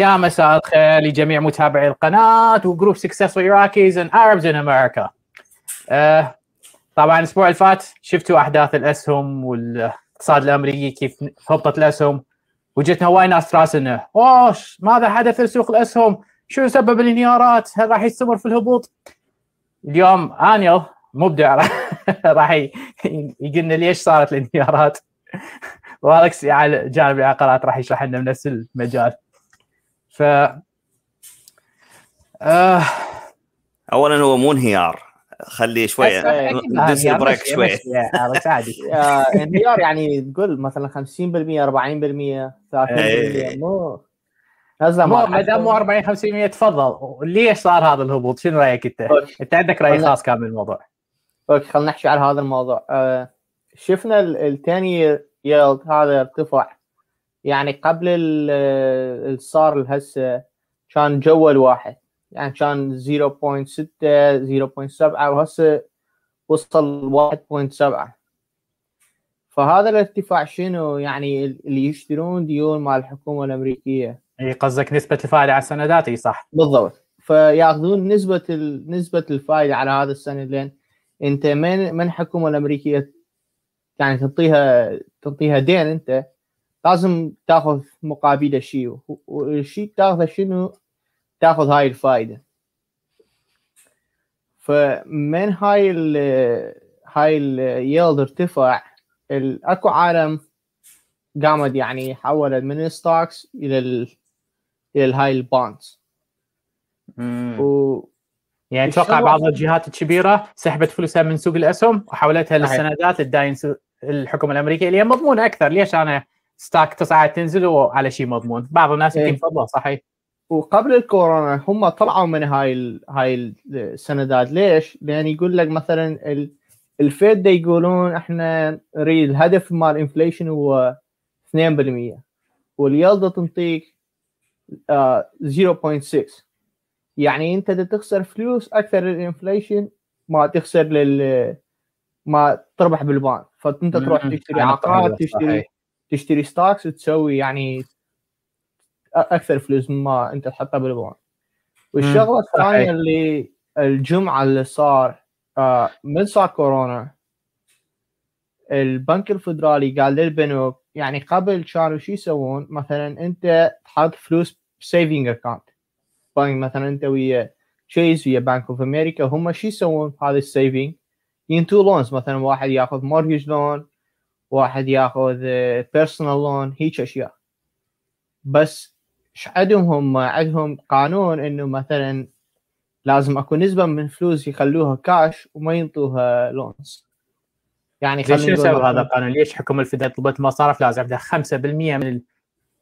يا مساء الخير لجميع متابعي القناة وجروب Iraqis and Arabs in America. آه طبعا الأسبوع اللي فات شفتوا أحداث الأسهم والاقتصاد الأمريكي كيف هبطت الأسهم وجتنا وايد ناس راس انه أوش ماذا حدث لسوق الأسهم؟ شو سبب الانهيارات؟ هل راح يستمر في الهبوط؟ اليوم انيل مبدع راح يقول ليش صارت الانهيارات والكس على جانب العقارات راح يشرح لنا بنفس المجال ف آه. اولا هو مو انهيار. خلي شوي ندوس بريك شوي عادي انهيار يعني تقول مثلا 50% 40% 30% مو نزله ما دام مو 40 50% تفضل. ليش صار هذا الهبوط؟ شنو رأيك أنت؟ أنت عندك رأي خاص كامل بالموضوع. okay خلينا نحكي على هذا الموضوع. آه شفنا ال ten-year yield هذا ارتفع. يعني قبل اللي صار هسه كان جول واحد. يعني كان 0.6 0.7 وهسه وصل 1.7 فهذا الارتفاع شنو؟ يعني اللي يشترون ديون مع الحكومة الأمريكية. إي قصدك نسبة الفائدة على السندات إي صح. بالضبط. فيأخذون نسبة نسبة الفائدة على هذا السند لين أنت من من الحكومة الأمريكية يعني تعطيها تعطيها دين أنت. لازم تاخذ مقابله شيء والشيء تاخذه شنو؟ تاخذ هاي الفائده فمن هاي ال هاي اليلد ارتفع أكو عالم قامت يعني حولت من ال stocks إلى ال إلى هاي ال bonds و يعني أتوقع بعض الجهات الكبيرة سحبت فلوسها من سوق الأسهم وحولتها للسندات تداين الحكومة الأمريكية اللي هي مضمونة أكثر. ليش أنا stock تصعد تنزل وعلى شيء مضمون. بعض الناس يمكن يفضل صحيح. وقبل الكورونا هم طلعوا من هاي ال هاي السندات. ليش؟ لأن يقول لك مثلا ال Fed يقولون إحنا نريد الهدف مال ال inflation هو 2% وال yield تنطيك آه 0.6 يعني أنت تخسر فلوس أكثر لل inflation ما تخسر لل ما تربح بال bond فأنت تروح تشتري عقارات تشتري تشتري stocks تسوي يعني أكثر فلوس مما أنت تحطها بال bond والشغلة الثانية اللي الجمعة اللي صار آه من صار كورونا البنك الفدرالي قال للبنوك يعني قبل كانوا شو يسوون؟ مثلا أنت تحط فلوس saving account بنك مثلا أنت ويا Chase ويا Bank of America هم شو يسوون هذا ال saving ينطوه loans مثلا واحد ياخذ mortgage loan واحد ياخذ personal loan هيك أشياء بس إيش عندهم هم عندهم قانون إنه مثلا لازم أكو نسبة من فلوس يخلوها كاش وما ينطوها loans يعني ليش يسوي هذا القانون؟ ليش حكومه الفدراليه طلبت مصارف لازم عندها 5% من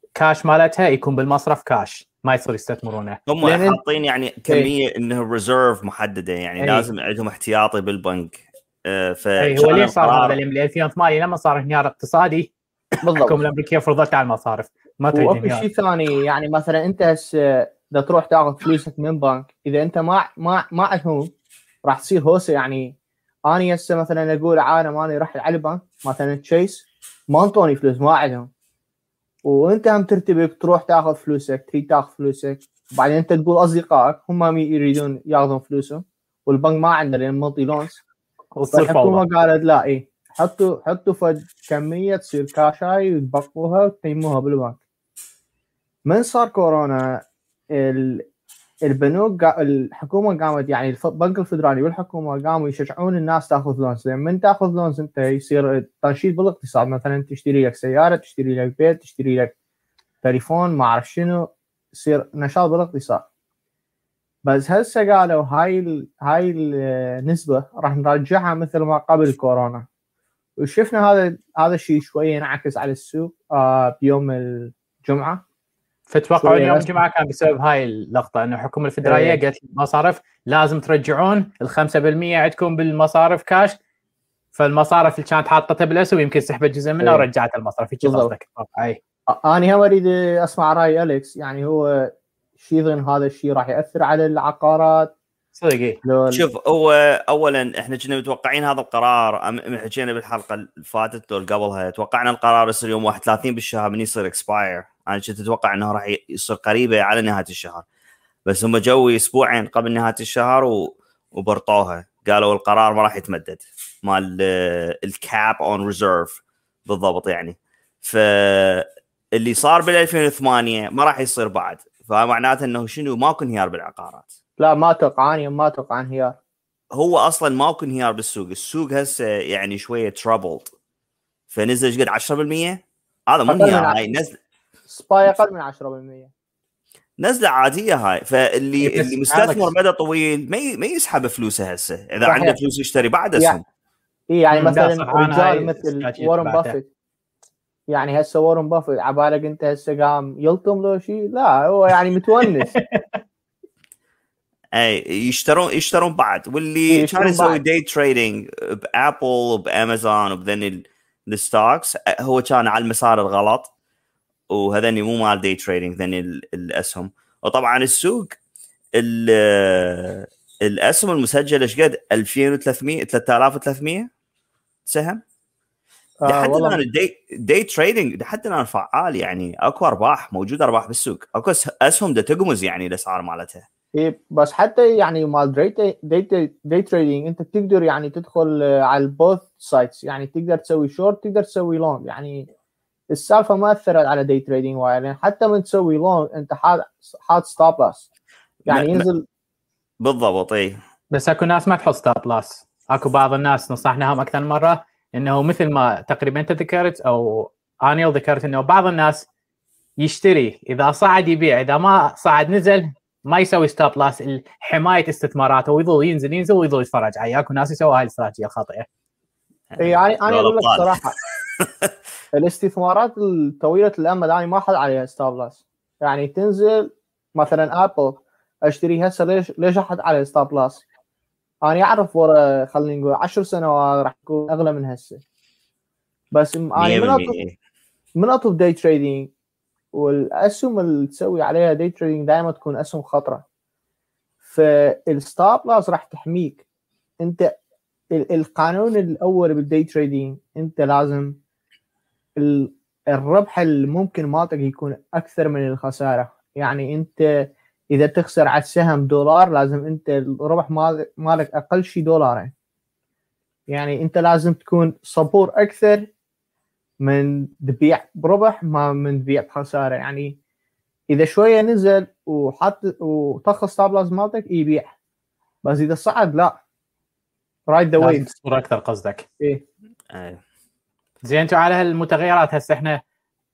الكاش مالتها يكون بالمصرف كاش ما يصير يستثمرونه هم حاطين يعني كمية. إنه reserve محددة يعني إيه. لازم عندهم احتياطي بالبنك آه ف إيه هو ليش صار هذا ل 2008 لما صار انهيار اقتصادي بالضبط. الحكومة الأمريكية فرضت على المصارف. ما تريد وفي شيء ثاني يعني مثلا أنت هسه إذا تروح تأخذ فلوسك من بنك إذا أنت ما ما ما عندهم راح تصير هوسة يعني أنا هسه مثلا أقول عالم أنا رحت على البنك مثلا تشيس ما أنطوني فلوس ما عندهم. وأنت هم ترتبك تروح تأخذ فلوسك تريد تأخذ فلوسك. وبعدين أنت تقول أصدقائك هم يريدون يأخذون فلوسهم والبنك ما عنده لأن منطي لونز الحكومة قالت لا اي حطوا حطوا فد كمية تصير كاشاي وتبقوها وتقيموها بالبنك. من صار كورونا البنوك الحكومة قامت يعني البنك الفدرالي والحكومة قاموا يشجعون الناس تاخذ لونز لأن من تاخذ لونز أنت؟ يصير تنشيط بالاقتصاد. مثلا تشتري لك سيارة تشتري لك بيت تشتري لك تليفون ما أعرف شنو يصير نشاط بالاقتصاد. بس هسه قالوا هاي ال هاي النسبة راح نرجعها مثل ما قبل كورونا. وشفنا هذا هذا الشيء شوية ينعكس على السوق آه بيوم الجمعة. فتوقعوا اليوم الجمعة كان بسبب هاي اللقطة إنه الحكومة الفدرالية إيه. قالت المصارف لازم ترجعون ال 5% عندكم بالمصارف كاش فالمصارف اللي كانت حاطتها بالاسهم يمكن سحبت جزء منها إيه. ورجعت المصرف هيك قصدك اي أنا هم اريد أسمع رأي أليكس يعني هو يظن هذا الشيء راح يأثر على العقارات. صدق شوف هو اولا إحنا كنا متوقعين هذا القرار حكينا بالحلقة اللي فاتت أو قبلها توقعنا القرار يصير يوم 31 بالشهر من يصير expire أنا كنت أتوقع إنه راح يصير قريبة على نهاية الشهر. بس هم جو أسبوعين قبل نهاية الشهر و... وبرطوها. قالوا القرار ما راح يتمدد. مال ال cap on reserve بالضبط يعني. فاللي صار بال 2008 ما راح يصير بعد. فمعناته إنه شنو ماكو انهيار بالعقارات. لا ما أتوقع أنا ما أتوقع انهيار. هو أصلا ماكو انهيار بالسوق. السوق هسه يعني شوية troubled فنزل قد 10% هذا مو انهيار هاي نزل. SPY أقل من 10% نزلة عادية هاي. فاللي إيه اللي مستثمر مدى طويل ما ما يسحب فلوسه هسه. إذا صحيح. عنده فلوس يشتري بعد اسهم اي يعني مثلا رجال مثل وارن بافيت يعني هسه وارن بافيت عبالك انت هسه قام يلطم له شيء لا هو يعني متونس. أي يشترون يشترون بعد. واللي كان يسوي day trading بأبل وبأمازون وبذن ال stocks هو كان على المسار الغلط. وهذني مو مال day trading ذني الأسهم. وطبعا السوق الأسهم المسجلة إيش قد؟ 2300 3300 سهم؟ آه لحد الآن ال day day trading لحد الآن فعال يعني. أكو أرباح موجود أرباح بالسوق. أكو أسهم ده تقمز يعني الأسعار مالتها. إيه بس حتى يعني مال day day, day trading أنت تقدر يعني تدخل على ال both sides يعني تقدر تسوي شورت تقدر تسوي long يعني السالفة ما أثرت على day trading وايد. يعني حتى من تسوي long أنت حاط حاط stop loss يعني ينزل بالضبط اي بس أكو ناس ما تحط stop loss أكو بعض الناس نصحناهم أكثر من مرة. إنه مثل ما تقريبا أنت ذكرت أو آنيل ذكرت إنه بعض الناس يشتري إذا صعد يبيع إذا ما صعد نزل ما يسوي stop loss حماية استثماراته ويظل ينزل ينزل ويظل يتفرج. عليه أكو ناس يسوي هاي الاستراتيجية الخاطئة. يعني أنا أقول لك صراحة. الاستثمارات الطويلة الامد أنا ما أحط عليها stop loss يعني تنزل مثلا ابل اشتري هسه ليش ليش أحط عليها stop loss؟ أنا اعرف ورا خلينا نقول 10 سنوات راح تكون أغلى من هسه. بس أنا من اطلب من أطلب day trading والأسهم اللي تسوي عليها day trading دائما تكون أسهم خطرة. فال stop loss راح تحميك. أنت القانون الأول بال day trading أنت لازم الربح اللي ممكن مالتك يكون أكثر من الخسارة. يعني أنت إذا تخسر على السهم دولار لازم أنت الربح مالك أقل شيء دولارين. يعني أنت لازم تكون صبور أكثر من تبيع بربح ما من تبيع بخساره يعني إذا شوية نزل وحط وطخ stop loss مالتك يبيع. بس إذا صعد لا. ride the wave صورة أكثر قصدك. إيه. زين أنتم على هالمتغيرات هسه إحنا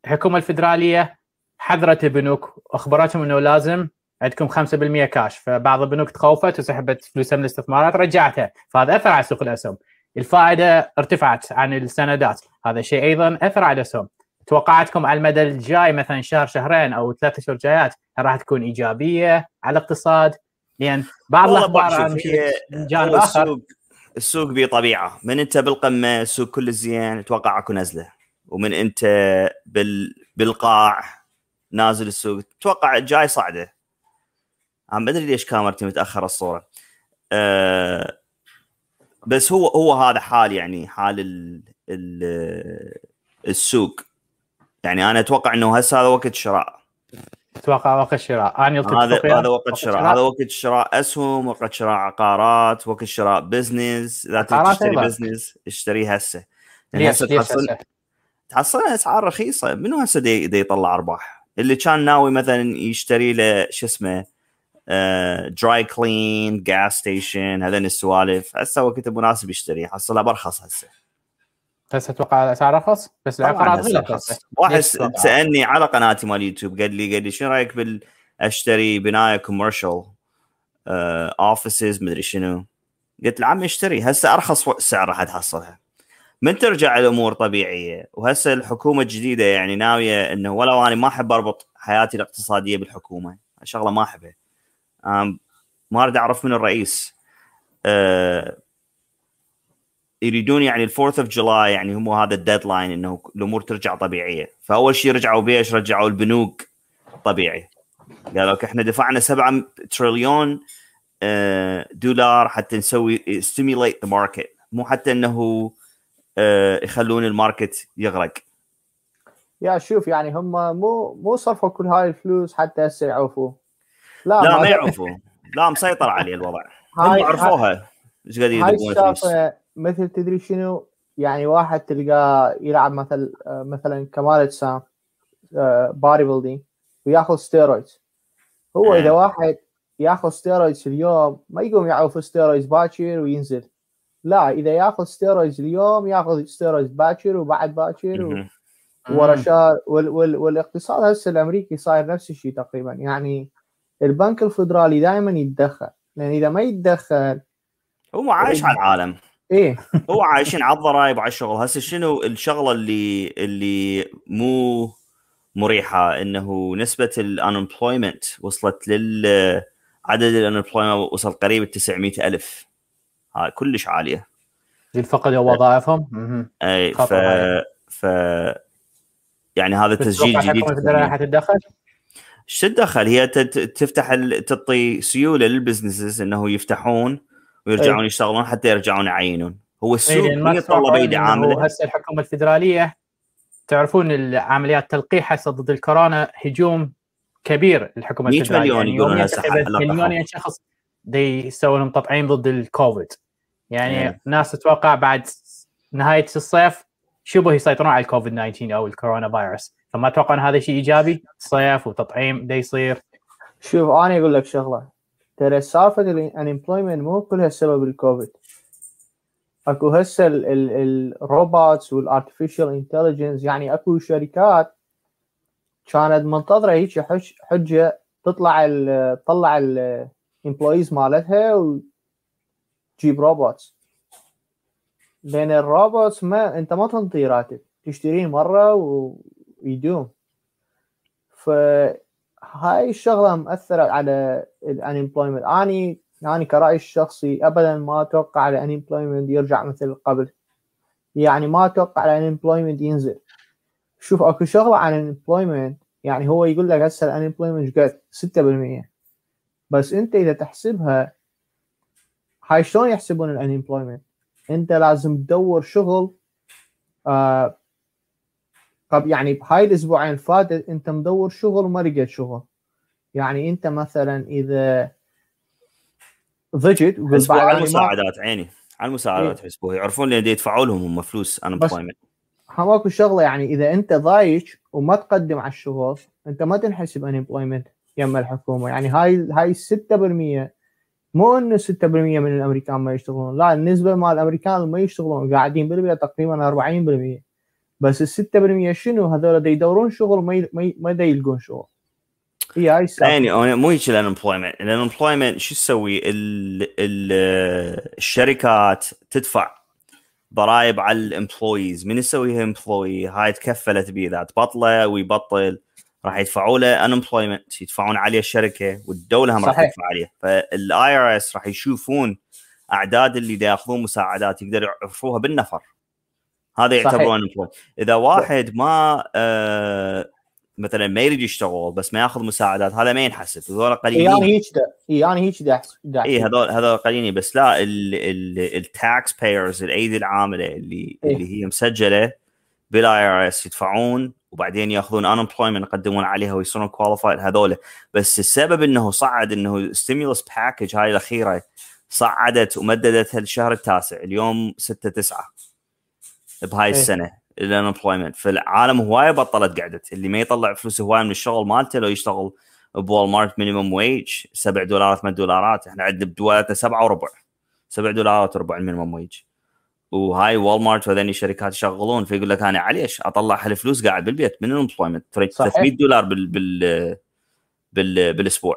الحكومة الفدرالية حذرت البنوك وأخبرتهم إنه لازم عندكم 5% كاش فبعض البنوك تخوفت وسحبت فلوسها من الاستثمارات رجعتها. فهذا أثر على سوق الأسهم. الفائدة ارتفعت عن السندات هذا شيء أيضا أثر على الأسهم. توقعاتكم على المدى الجاي مثلا شهر شهرين أو ثلاث شهور جايات راح تكون إيجابية على الاقتصاد؟ لأن بعض الأخبار عن جانب آخر. السوق بطبيعه من أنت بالقمة السوق كله زين أتوقع اكو نزله ومن أنت بال... بالقاع نازل السوق. أتوقع جاي صعدة. ما أدري ليش كاميرتي متأخر الصورة. أه بس هو هو هذا حال يعني حال ال... ال... السوق. يعني أنا أتوقع إنه هسه هذا وقت شراء. أتوقع وقت شراء. أنا هذا هذا وقت شراء. هذا وقت شراء أسهم وقت شراء عقارات وقت شراء business إذا تشتري business اشتري هسه. يعني هسه تحصل تحصل أسعار رخيصة. منو هسه دي, دي يطلع أرباح؟ اللي كان ناوي مثلا يشتري له شو اسمه dry clean gas station هذين السوالف هسه وقت مناسب يشتري. حصلها برخص هسه. بس أتوقع الأسعار ارخص بس العقارات ارخص واحد سألني على قناتي مال يوتيوب. قال لي قال لي شنو رأيك بال أشتري بناية commercial offices مدري شنو؟ قلت له عم اشتري. هسه أرخص سعر راح تحصلها. من ترجع الأمور طبيعية؟ وهسه الحكومة الجديدة يعني ناوية إنه ولو أنا ما أحب أربط حياتي الاقتصادية بالحكومة. شغلة ما أحبها. ما أريد أعرف من الرئيس. أه يريدون يعني ال Fourth of July يعني هم هذا ال deadline إنه الأمور ترجع طبيعية. فأول شيء رجعوا بيش رجعوا البنوك طبيعي. قالوا لك إحنا دفعنا 7 تريليون آه، دولار حتى نسوي stimulate the market مو حتى إنه آه، يخلون ال market يغرق. يا شوف يعني هم مو مو صرفوا كل هاي الفلوس حتى هسه يعوفوا لا لا ما يعوفوا لا مسيطر عليه الوضع. هم عرفوها إيش قاعد يدقون مثل تدري شنو؟ يعني واحد تلقاه يلعب مثل مثلا كمال اجسام body building وياخذ steroids هو. إذا واحد ياخذ steroids اليوم ما يقوم يعوف steroids باكر وينزل. لا إذا ياخذ steroids اليوم ياخذ steroids باكر وبعد باكر و... ورا شهر. وال وال والاقتصاد هسه الأمريكي صاير نفس الشيء تقريبا. يعني البنك الفدرالي دائما يتدخل. لأن إذا ما يتدخل هو عايش على العالم. إيه. هو عايشين على الضرايب وعلى الشغل. هسه شنو الشغلة اللي اللي مو مريحة؟ إنه نسبة ال unemployment وصلت لل عدد ال unemployment وصل قريب ال 900 ألف. هاي كلش عالية. اللي فقدوا وظائفهم. اي ف. ف يعني هذا تسجيل جديد الفدراليه حتتدخل؟ إيش تتدخل هي تفتح تعطي سيولة للبزنسز إنه يفتحون ويرجعون أي. يشتغلون حتى يرجعون يعينون هو السوق لأن ما هي تتوقع تطلب ايدي عاملة هسه الحكومة الفدراليه تعرفون العمليات تلقيح هسه ضد الكورونا هجوم كبير الحكومة 100 الفدراليه مليون يعني يقولون هسه. مليونين شخص دي يسوون تطعيم ضد الكوفيد يعني إيه. ناس تتوقع بعد نهاية الصيف شبه يسيطرون على الكوفيد 19 أو الكورونا فيروس فما أتوقع أن هذا شيء إيجابي. صيف وتطعيم دا يصير. شوف أنا أقول لك شغلة. ترى سالفه ال unemployment مو كلها سبب الكوفيد. أكو هسه ال- ال- الروبوتس وال artificial intelligence يعني أكو شركات كانت منتظرة هيك حج- حجة تطلع تطلع ال employees مالتها وتجيب روبوتس لأن الروبوتس ما أنت ما تنطي راتب. تشتريه مرة ويدوم فهاي الشغلة مأثرة على ال unemployment أني يعني كرأيي الشخصي ابدا ما أتوقع ال unemployment يرجع مثل قبل. يعني ما أتوقع ال unemployment ينزل. شوف أكو شغلة عن ال unemployment يعني هو يقول لك هسه ال unemployment قد؟ 6% بس أنت إذا تحسبها هاي شلون يحسبون ال unemployment أنت لازم تدور شغل آه قب يعني بهاي الأسبوعين فاتت أنت مدور شغل وما لقيت شغل. يعني أنت مثلا إذا ضايج حسبوها على المساعدات عيني. على المساعدات إيه. حسبوها يعرفون لأن يدفعوا لهم هم فلوس unemployment ماكو شغلة يعني إذا أنت ضايج وما تقدم على الشغل أنت ما تنحسب unemployment يم الحكومة. يعني هاي هاي 6% مو إنه 6% من الأمريكان ما يشتغلون لا النسبة مال الأمريكان اللي ما يشتغلون قاعدين بالبلاد تقريبا 40% بس ال 6% شنو؟ هذول دا يدورون شغل ما ما ي- ما دا يلقون شغل. هي هاي يعني أنا مو هيك ال unemployment ال unemployment شو تسوي؟ ال ال الشركات تدفع ضرائب على ال employees من يسويها employee هاي تكفلت به اذا تبطله ويبطل راح يدفعوا له unemployment يدفعون عليه الشركة والدولة هم راح. تدفع عليه. فال IRS راح يشوفون أعداد اللي دا ياخذون مساعدات يقدروا يعرفوها بالنفر. هذا unemployed إذا واحد ما آه مثلا ما يريد يشتغل بس ما يأخذ مساعدات هذا ما ينحسب. هذول قليلين. أنا هيك اي أنا هيك دا اي. هذول هذول قليلين. بس لا ال taxpayers الأيدي العاملة اللي إيه. اللي هي مسجلة بال IRS يدفعون وبعدين يأخذون unemployment يقدمون عليها ويصيرون qualified هذول. بس السبب إنه صعد إنه stimulus package هاي الأخيرة صعدت ومددتها للشهر التاسع اليوم 6 9 بهاي إيه. السنة ال unemployment فالعالم هواية بطلت قعدت. اللي ما يطلع فلوس هواية من الشغل مالته لو يشتغل بوال مارت minimum wage 7 دولارات 8 دولارات. إحنا عندنا بدولاتنا 7 وربع. 7 دولارات وربع ال minimum wage وهاي وول مارت وهذني الشركات يشغلون. فيقول لك أنا معليش أطلع هالفلوس قاعد بالبيت من ال unemployment صحيح. 300 دولار بال بال بال بالأسبوع.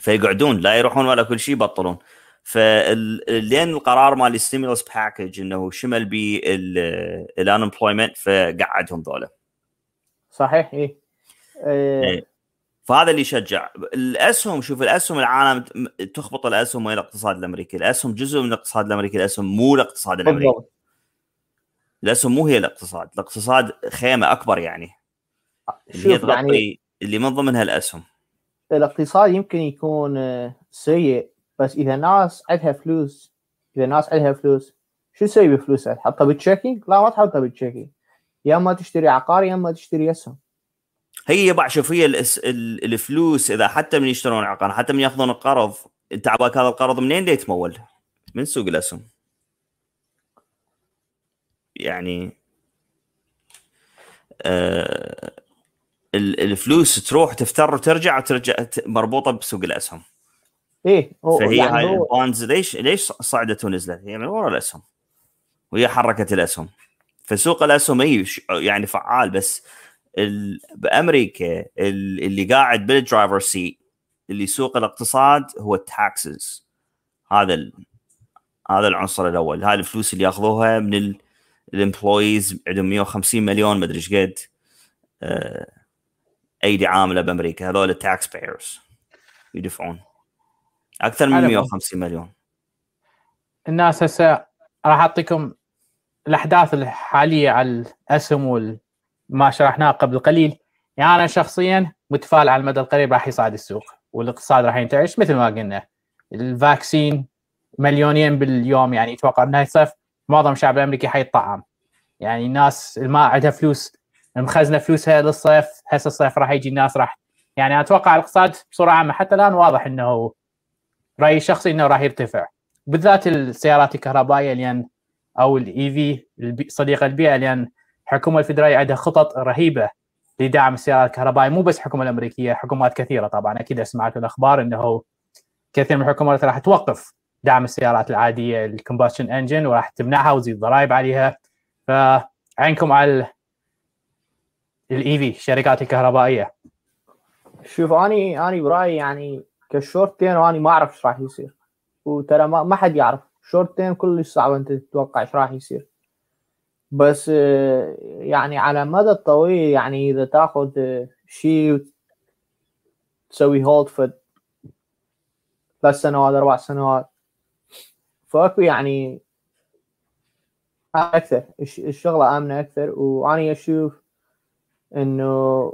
فيقعدون لا يروحون ولا كل شيء يبطلون. فلين القرار مال ال stimulus package إنه شمل بي ال unemployment فقعدهم ذولا. صحيح اي إيه. فهذا اللي يشجع. الأسهم شوف الأسهم العالم تخبط الأسهم وين الاقتصاد الأمريكي. الأسهم جزء من الاقتصاد الأمريكي الأسهم مو الاقتصاد الأمريكي. بالضبط. الأسهم مو هي الاقتصاد. الاقتصاد خيمة أكبر يعني. اللي هي يعني اللي من ضمنها الأسهم. الاقتصاد يمكن يكون آه، سيء بس اذا ناس عندها فلوس اذا ناس عندها فلوس شو تسوي بفلوسها؟ تحطها بال checking؟ لا ما تحطها بال checking يا إما تشتري عقار يا إما تشتري اسهم هي بقى شوف هي الفلوس إذا حتى من يشترون عقار حتى من يأخذون القرض أنت عباك هذا القرض منين دا يتمول؟ من سوق الأسهم يعني آه ال- الفلوس تروح تفتر وترجع وترجع مربوطة بسوق الأسهم إيه فهي يعني هاي البونز ليش ليش صعدت ونزلت؟ هي من وراء الأسهم. وهي حركت الأسهم. فسوق الأسهم أي يعني فعال بس ال... بأمريكا ال- اللي قاعد بال driver seat اللي يسوق الاقتصاد هو ال taxes هذا ال... هذا العنصر الأول. هاي الفلوس اللي ياخذوها من ال... ال employees عندهم 150 مليون مدري إيش قد آه، أيدي عاملة بأمريكا. هذول ال taxpayers يدفعون. أكثر من على 150 مليون. الناس هسه راح أعطيكم الأحداث الحاليه على الأسهم وما شرحناه قبل قليل. يعني أنا شخصيا متفائل على المدى القريب راح يصعد السوق والاقتصاد راح ينتعش مثل ما قلنا. الفاكسين مليونين باليوم يعني يتوقع بنهاية الصيف معظم الشعب الامريكي حيطعم يعني الناس اللي ما عندها فلوس مخزنة فلوسها للصيف هسه الصيف راح يجي الناس راح يعني أتوقع الاقتصاد بصورة عامة حتى الآن واضح إنه رأيي الشخصي إنه راح يرتفع. بالذات السيارات الكهربائية لأن أو ال EV صديقه البيئة لأن الحكومة الفدرالية عندها خطط رهيبة لدعم السيارات الكهربائية مو بس الحكومة الأمريكية حكومات كثيرة طبعا. أكيد سمعتوا الأخبار إنه كثير من الحكومات راح توقف دعم السيارات العادية ال combustion engine وراح تمنعها وتزيد ضرائب عليها. فعينكم على ال EV الشركات الكهربائية. شوف اني أني برأيي يعني ك short term ما أعرف إيش راح يصير. وترى ما, ما حد يعرف. short term كلش صعب أنت تتوقع إيش راح يصير. بس آه، يعني على المدى الطويل يعني إذا تاخذ آه، شيء تسوي hold في ثلاث سنوات أربع سنوات. فأكو يعني أكثر. الش- الشغلة آمنة أكثر. وأني أشوف إنه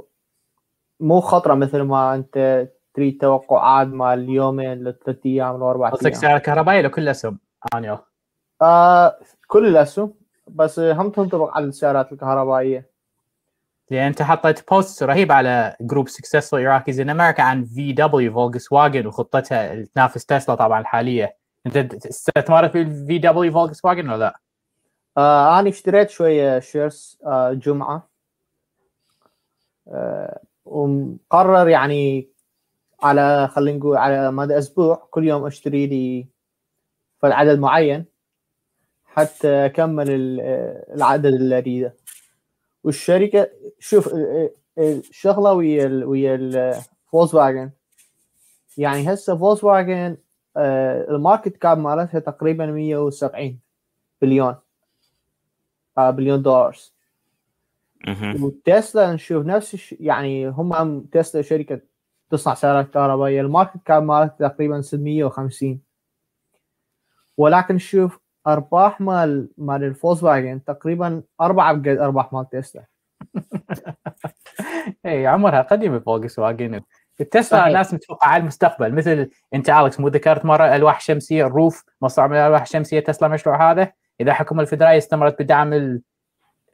مو خطرة مثل ما أنت تريد توقعات مال اليومين لثلاث أيام لاربع قصدك أيام. سيارة كهربائيه لو كل أسهم؟ انيو آه كل الأسهم بس هم تنطبق على السيارات الكهربائية. لأن أنت حطيت post رهيب على group Successful Iraqis in America عن في دبليو فولكس واجن وخطتها تنافس تسلا طبعا الحاليه أنت استثمرت في الفي دبليو فولكس واجن ولا لا؟ آه أنا اشتريت شوية shares آه جمعة. آه ومقرر يعني على خلينا نقول على مدى أسبوع كل يوم أشتري لي عدد معين حتى أكمل ال- آه، العدد اللي أريده. والشركة شوف ال- ال- الشغلة ويا ال ويا الفولكس واجن يعني هسه فولكس واجن آه، ال market cap مالتها تقريبا 170 بليون آه، بليون دولار. وتسلا نشوف نفس الش... يعني هم تسلا شركة تصنع سيارات كهربائية. ال market cap مالتها تقريبا 650 ولكن شوف أرباح مال مال الفولكس واجن تقريبا أربعة بقد أرباح مال تسلا. اي عمرها قديمة فولكس واجن التسلا صحيح. ناس متوقعه على المستقبل مثل أنت أليكس مو ذكرت مرة ألواح شمسية الروف مصنع من الالواح الشمسيه تسلا المشروع هذا. إذا الحكومة الفدراليه استمرت بدعم ال...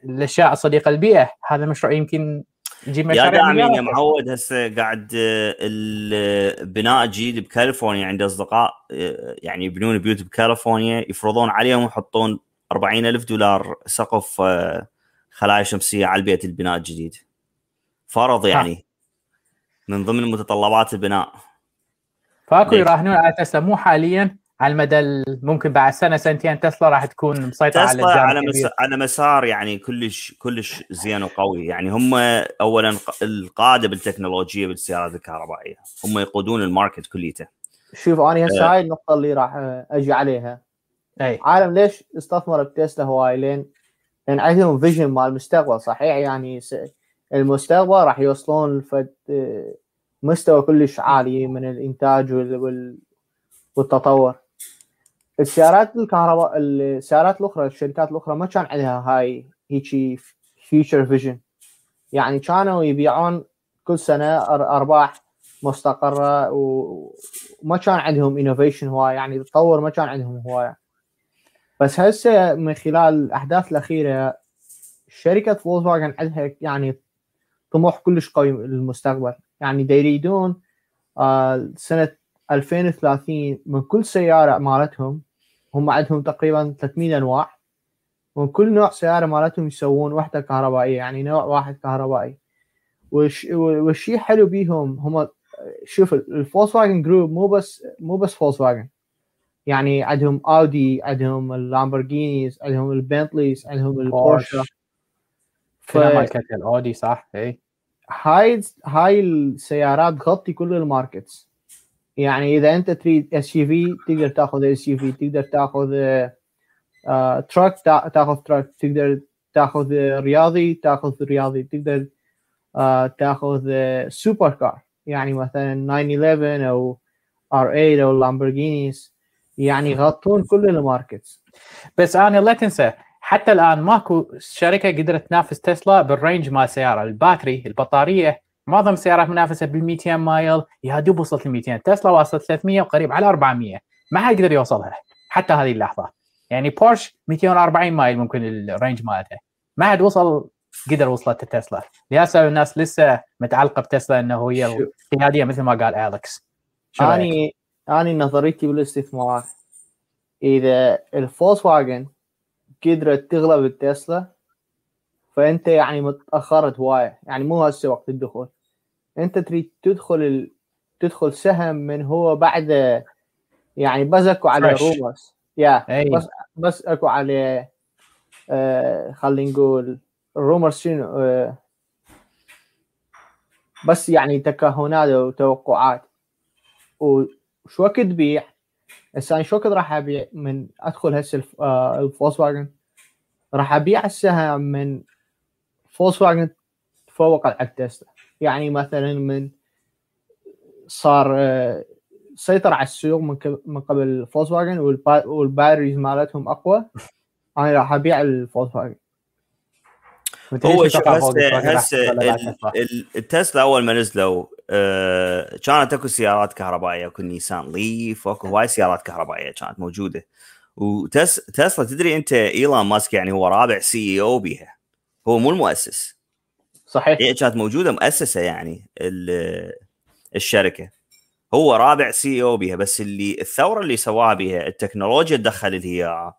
الأشياء الصديقه للبيئه هذا المشروع يمكن يجيب يا مشاريع داعمين يا. معود هسه قاعد البناء الجديد بكاليفورنيا عندي أصدقاء يعني يبنون بيوت بكاليفورنيا يفرضون عليهم يحطون 40 ألف دولار سقف آه، خلايا شمسية على البيت البناء الجديد فرض يعني من ضمن متطلبات البناء فاكو؟ يراهنون على تسلا مو حاليا على المدى ال- ممكن بعد سنة سنتين تسلا راح تكون مسيطرة على على. مس... على مسار يعني كلش كلش زين وقوي. يعني هم اولا القادة بالتكنولوجيا بالسيارات الكهربائيه هم يقودون ال market كليته. شوف أنا هسه آه. هاي النقطة اللي راح آه، أجي عليها. أي. عالم ليش استثمر بتسلا هواي؟ لين لأن عندهم vision مال المستقبل صحيح؟ يعني س- المستقبل راح يوصلون لفد آه، مستوى كلش عالي من الإنتاج وال- والتطور. السيارات الكهرباء السيارات الأخرى الشركات الأخرى ما كان عندها هاي هيجي future vision يعني كانوا يبيعون كل سنة أرباح مستقرة وما كان عندهم innovation هواي يعني تطور ما كان عندهم هواي بس هسه من خلال الاحداث الأخيرة شركة فولكس فاجن عندها يعني طموح كلش قوي للمستقبل. يعني دا يريدون آه سنة 2030 من كل سيارة مالتهم هم عندهم تقريبا 300 أنواع ومن كل نوع سياره مالتهم يسوون وحدة كهربائية يعني نوع واحد كهربائي. والشيء حلو بيهم هم شوف الفولكس واجن group مو بس مو بس فولكس واجن يعني عندهم أودي عندهم اللامبورجينيز عندهم البنتليز عندهم البورشة. ف... الاودي صح؟ اي هاي هاي السيارات تغطي كل ال markets. يعني إذا أنت تريد SUV تقدر تاخذ SUV تقدر تاخذ آه truck تاخذ truck تقدر تاخذ رياضي تاخذ رياضي تقدر آه تاخذ super car يعني مثلا 911 أو R8 أو لامبورجينيز. يعني يغطون كل ال markets. بس أنا لا تنسى حتى الآن ماكو شركة قدرت تنافس تسلا بال range مال السياره ال battery البطارية معظم السيارات منافسة بال 200 mile يا دوب وصلت ل 200 تسلا وصلت 300 وقريب على 400 ما حد يقدر يوصلها حتى هذه اللحظة. يعني بورش 240 mile ممكن ال range مالتها ما حد وصل قدر وصلت تسلا. لهسه الناس لسه متعلقة بتسلا إنه هي القيادية مثل ما قال أليكس. اني أني نظريتي بالاستثمار إذا الفولكس واجن قدرت تغلب التسلا فأنت يعني متأخرت هوايه يعني مو هسه وقت الدخول. انت تريد تدخل ال... تدخل سهم من هو بعد يعني بس اكو عليه rumors يا بس بس اكو عليه آه خلينا نقول ال rumors شنو آه بس يعني تكهنات وتوقعات وشو وقت تبيع هسه شو وقت راح أبيع من أدخل هسه آه الفولكس واجن راح أبيع السهم من فولكس واجن تفوق على تسلا. يعني مثلا من صار آه، سيطر على السوق من قبل فولكس واجن وال batteries مالتهم أقوى أنا راح أبيع الفولكس واجن هو شوف هسه التسلا أول ما نزلوا آه كانت أكو سيارات كهربائية أكو نيسان ليف واكو هواي سيارات كهربائية كانت موجودة. وتسلا تدري أنت إيلون ماسك يعني هو رابع CEO بيها. هو مو المؤسس. صحيح. هي كانت موجودة مؤسسة يعني الشركة. هو رابع CEO بيها بس اللي الثورة اللي سواها بيها التكنولوجيا تدخل هي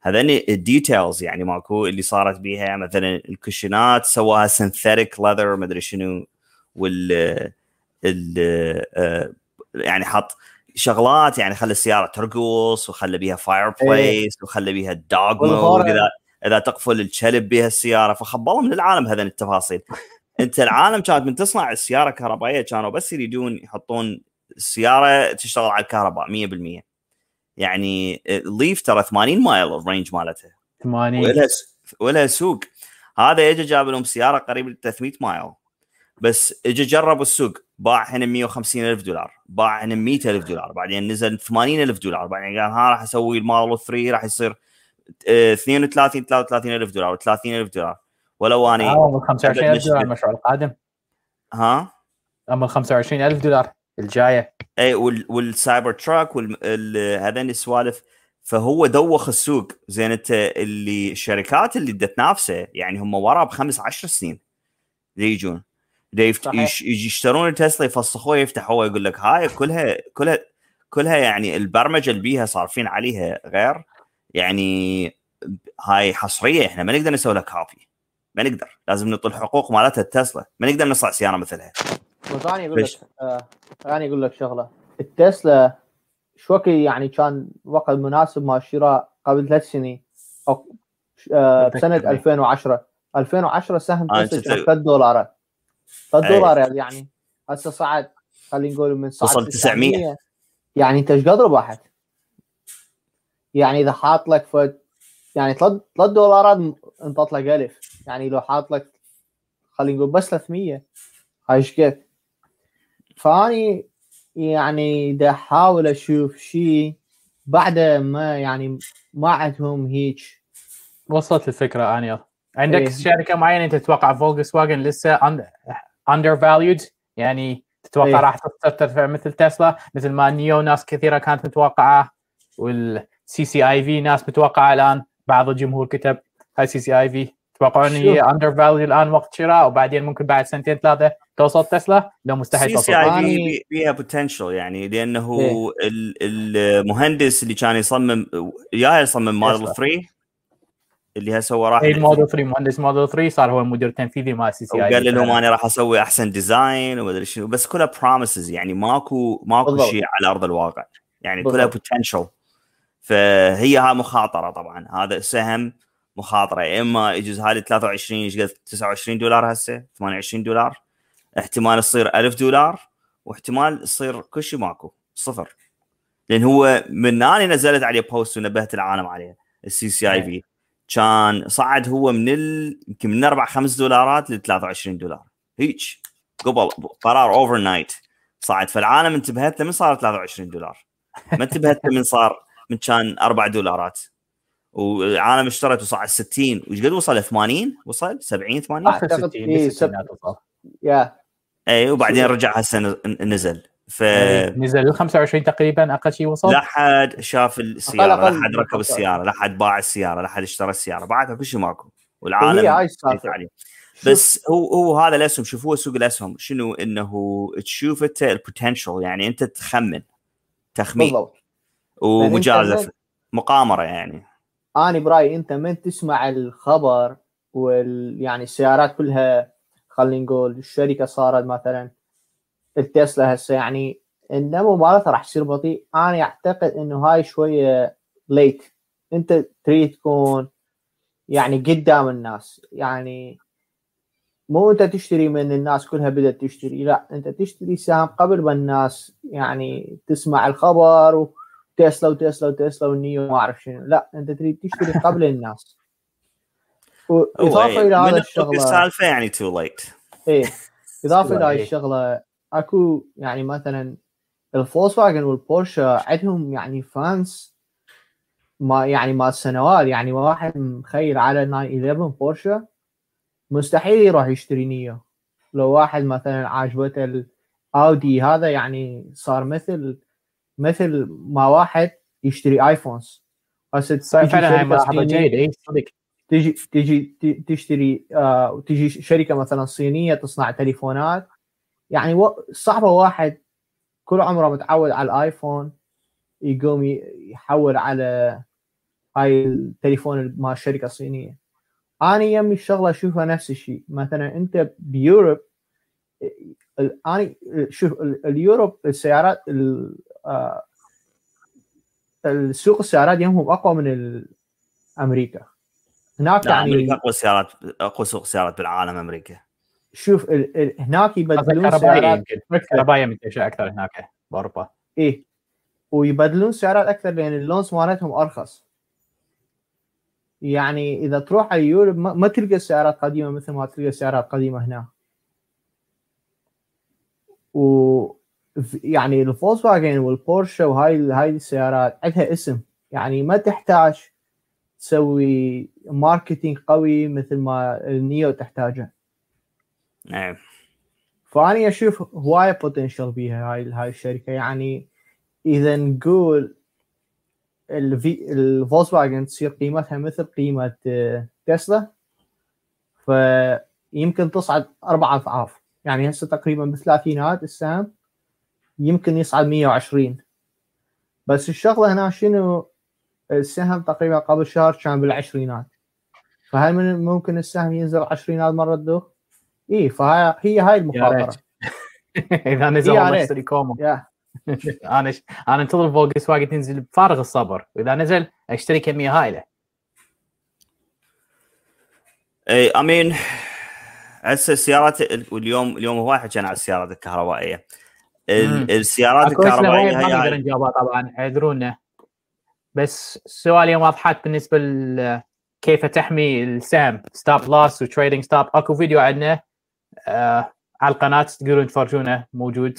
هذني ال details يعني ماكو اللي صارت بيها مثلا الكشنات سواها synthetic leather ما أدري شنو وال ال آه، يعني حط شغلات يعني خلى السيارة ترقص وخلى بيها fireplace وخلى بيها ال dog mode إذا تقفل الكلب بها السيارة فخبلوا من العالم هذين التفاصيل. أنت العالم كانت من تصنع السيارة الكهربائيه كانوا بس يريدون يحطون السيارة تشتغل على الكهرباء 100% يعني ال Leaf ترى 80 mile ال range مالتها. 80 ولها ولها سوق. هذا اجى جاب لهم سيارة قريب 300 mile. بس اجى جرب السوق باع هنا 150 ألف دولار باع هنا 100 ألف دولار بعدين نزل 80 ألف دولار بعدين قال ها راح أسوي الموديل 3 راح يصير 32 33 ألف دولار 30 ألف دولار. ولو أني آه 25 ألف دولار المشروع القادم. ها؟ اما 25 ألف دولار الجاية. اي وال Cybertruck هذين السوالف. فهو دوخ السوق زين انت اللي الشركات اللي بدها تنافسه يعني هم وراه بخمس عشر سنين. يجون. يشترون تسلا يفسخوها يفتحوها يقول لك هاي كلها كلها كلها يعني البرمجة اللي بيها صارفين عليها غير. يعني هاي حصريه إحنا ما نقدر نسوي لها كوبي ما نقدر. لازم نعطي الحقوق مالتها التسلا. ما نقدر نصنع سياره مثلها. أنا أقول لك آه أقول لك شغلة. التسلا شو يعني كان وقت مناسب مع الشراء قبل ثلاث سنين. أو آه بسنة 2010 2010 سهم تسلا 3 دولارات 3 دولارات يعني. هسه صعد خلينا نقول من صعد وصل 900 يعني أنت إيش قد ربحت؟ يعني إذا حاط لك فد يعني 3 دولارات انطت لك 1000 يعني لو حاط لك خلينا نقول بس 300 هاي إيش قد؟ فأني يعني دا أحاول أشوف شيء بعد ما يعني ما عندهم هيك وصلت الفكرة آنيل عندك إيه. شركة معينة أنت تتوقع فولكس واجن لسه undervalued يعني تتوقع إيه. راح ترتفع مثل تسلا مثل ما NIO ناس كثيرة كانت متوقعة وال CCIV ناس متوقعه الآن بعض الجمهور كتب هاي CCIV تتوقعون هي undervalue الآن وقت شراء وبعدين ممكن بعد سنتين ثلاثة توصل تسلا لو مستحيل سي توصل CIV فيها potential يعني لأنه إيه. ال- المهندس اللي كان يصمم يا يصمم موديل تسلا. 3 اللي هسه هو راح اي موديل 3 مهندس موديل 3 صار هو المدير التنفيذي مال سي سي اي وقال لهم أنا راح أسوي أحسن design وما أدري شنو بس كلها promises يعني ماكو ماكو. شيء على أرض الواقع يعني كلها. potential فهي ها مخاطرة طبعا. هذا سهم مخاطرة. يا إما يجوز هذه 23 إيش قد 29 دولار هسه 28 دولار. احتمال تصير 1000 دولار واحتمال تصير كل شيء ماكو صفر. لأن هو من أني نزلت عليه post ونبهت العالم عليه ال CCIV كان صعد هو من ال... يمكن من 4 5 دولارات ل 23 دولار. هيك قبل قرار overnight صعد. فالعالم انتبهت له من صار 23 دولار. ما انتبهت من صار من كان 4 دولارات. والعالم اشترت وصعد 60 وش قد وصل؟ 80 وصل؟ 70 80 آه. آخر أعتقد 60 إيه، وصل. yeah. اي وبعدين. رجع هسه نز- نزل. ف نزل ل 25 تقريبا أقل شيء وصل؟ لا حد شاف السيارة لا حد ركب. السيارة لا حد باع السيارة لا حد اشترى السيارة. بعدها كل شيء ماكو. والعالم هاي عليه. بس هو هو هذا الأسهم شوفوا سوق الأسهم. شنو؟ إنه تشوف أنت البوتنشل يعني أنت تخمن تخمين. بالضبط. ومجازفة. مقامرة يعني. أنا برأيي أنت من تسمع الخبر وال يعني السيارات كلها خلينا نقول الشركة صارت مثلا التسلا هسه يعني النمو مالتها راح يصير بطيء. أنا أعتقد إنه هاي شوية ليت أنت تريد تكون يعني قدام الناس. يعني مو أنت تشتري من الناس كلها بدأت تشتري لا. أنت تشتري سهم قبل ما الناس يعني تسمع الخبر و... تسلا وتسلا وتسلا والنيو ما أعرف شنو. لا أنت تريد تشتري قبل الناس. وإضافة إلى من هذا الشغله السالفة يعني too late إيه. إضافة إلى هاي إيه. الشغلة أكو يعني مثلا الفولكس واجن والبورشة عندهم يعني fans ما يعني ما سنوات. يعني واحد مخيل على 911 بورشة مستحيل يروح يشتري NIO. لو واحد مثلا عاجبته الاودي هذا يعني صار مثل مثل ما واحد يشتري آيفونز. هسه فعلا هاي صينية- جيدة. اي صدق. تجي تجي تشتري آه وتجي شركة مثلا صينية تصنع تليفونات. يعني و- صعبة واحد كل عمره متعود على الآيفون يقوم يحول على هاي التليفون مال الشركة الصينيه أنا يمي الشغلة أشوفها نفس الشيء. مثلا أنت بيوروب ال- أنا شوف ال- اليوروب السيارات ال- آه، السوق السيارات يمهم اقوى من ال- أمريكا. هناك يعني أمريكا أقوى سيارات أقوى سوق سيارات بالعالم أمريكا. شوف ال... ال... هناك يبدلون كهربائيه سيارات يمكن. الكهربائيه منتشره أكثر هناك بأوروبا. إيه. ويبدلون سيارات أكثر لأن اللونز مالتهم أرخص. يعني إذا تروح على يوروب ما, ما تلقى سيارات قديمة مثل ما تلقى سيارات قديمة هنا. و يعني الفولكس فاجن والبورشة وهاي هاي السيارات عندها اسم. يعني ما تحتاج تسوي marketing قوي مثل ما ال NIO تحتاجه. نعم. فاني أشوف هوايه potential بيها هاي هاي الشركة. يعني إذا نقول الفي الفولكس فاجن تصير قيمتها مثل قيمة آه، تسلا فيمكن تصعد أربع اضعاف يعني هسه تقريبا بالثلاثينات السهم. يمكن يصعد 120 بس الشغلة هنا شنو؟ السهم تقريبا قبل شهر كان بالعشرينات. فهل من ممكن السهم ينزل عشرينات مرة تدوخ؟ اي فهاي هي هاي المخاطرة. right. إذا نزل والله. اشتري كومة. yeah. أنا ش... أنا انتظر فولكس واجن تنزل بفارغ الصبر. واذا نزل أشتري كمية هائله اي أمين هسه السيارات واليوم اليوم هو حكينا على السيارات الكهربائية. السيارات الكهربائية ما هي نقدر نجاوبها طبعا اعذرونا بس سؤالي واضحات بالنسبة ل كيف تحمي السهم؟ stop loss و trailing stop أكو فيديو عندنا آه على القناة تقدرون تفرجونه موجود.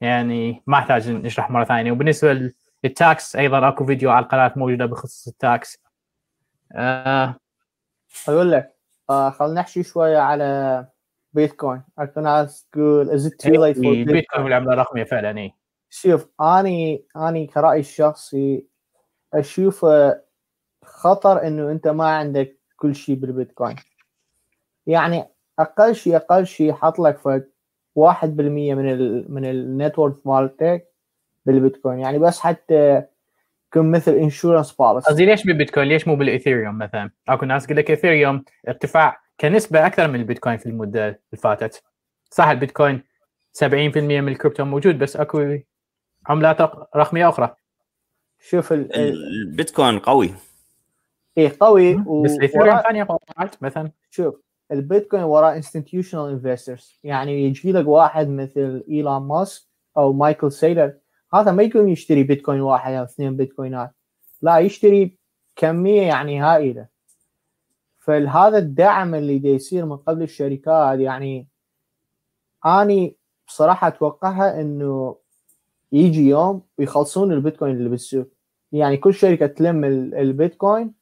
يعني ما أحتاج نشرح مرة ثانية. وبالنسبة لل tax أيضا أكو فيديو على القناة موجودة بخصوص ال tax. آه أقول لك آه خلينا نحكي شوية على بيتكوين. اكو ناس تقول is it too late for البيتكوين والعمله الرقمية فعلا اي شوف أني أني كرايي الشخصي أشوف آه، خطر إنه أنت ما عندك كل شيء بالبيتكوين. يعني أقل شيء أقل شيء حط لك فد 1% من ال من ال net worth مالتك بالبيتكوين. يعني بس حتى يكون مثل insurance policy قصدي ليش بالبيتكوين؟ ليش مو بالإيثيريوم مثلا؟ اكو ناس يقول لك إيثيريوم ارتفاع كنسبة أكثر من البيتكوين في المدة اللي فاتت. صح البيتكوين 70% من الكريبتو موجود بس أكو عملات رقمية أخرى. شوف ال- ال- البيتكوين قوي. إيه قوي و- بس الايثيريوم وراء- ثانية قواعد مثلا. شوف البيتكوين وراء institutional investors يعني يجي لك واحد مثل إيلون ماسك أو مايكل سيلر. هذا ما يكون يشتري بيتكوين واحد أو اثنين بيتكوينات. لا يشتري كمية يعني هائلة. فهذا الدعم اللي دا يصير من قبل الشركات يعني أني بصراحة أتوقعها إنه يجي يوم ويخلصون البيتكوين اللي بالسوق. يعني كل شركة تلم ال- البيتكوين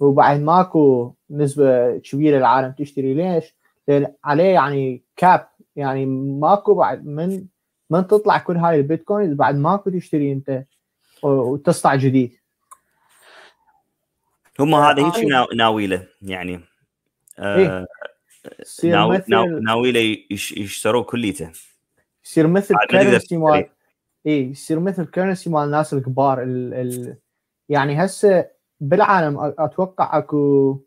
وبعد ماكو نسبة كبيرة العالم تشتري. ليش؟ لأن عليه يعني cap يعني ماكو بعد من من تطلع كل هاي البيتكوين بعد ماكو تشتري أنت وتصنع جديد. هم هذا هيك آه. ناو- ناوي له يعني آه إيه. يصير ناوي ناوي مثل ناوي له يش- يشتروا كليته يصير مثل currency مال. اي يصير مثل currency مال الناس الكبار ال... ال... يعني هسه بالعالم أتوقع أكو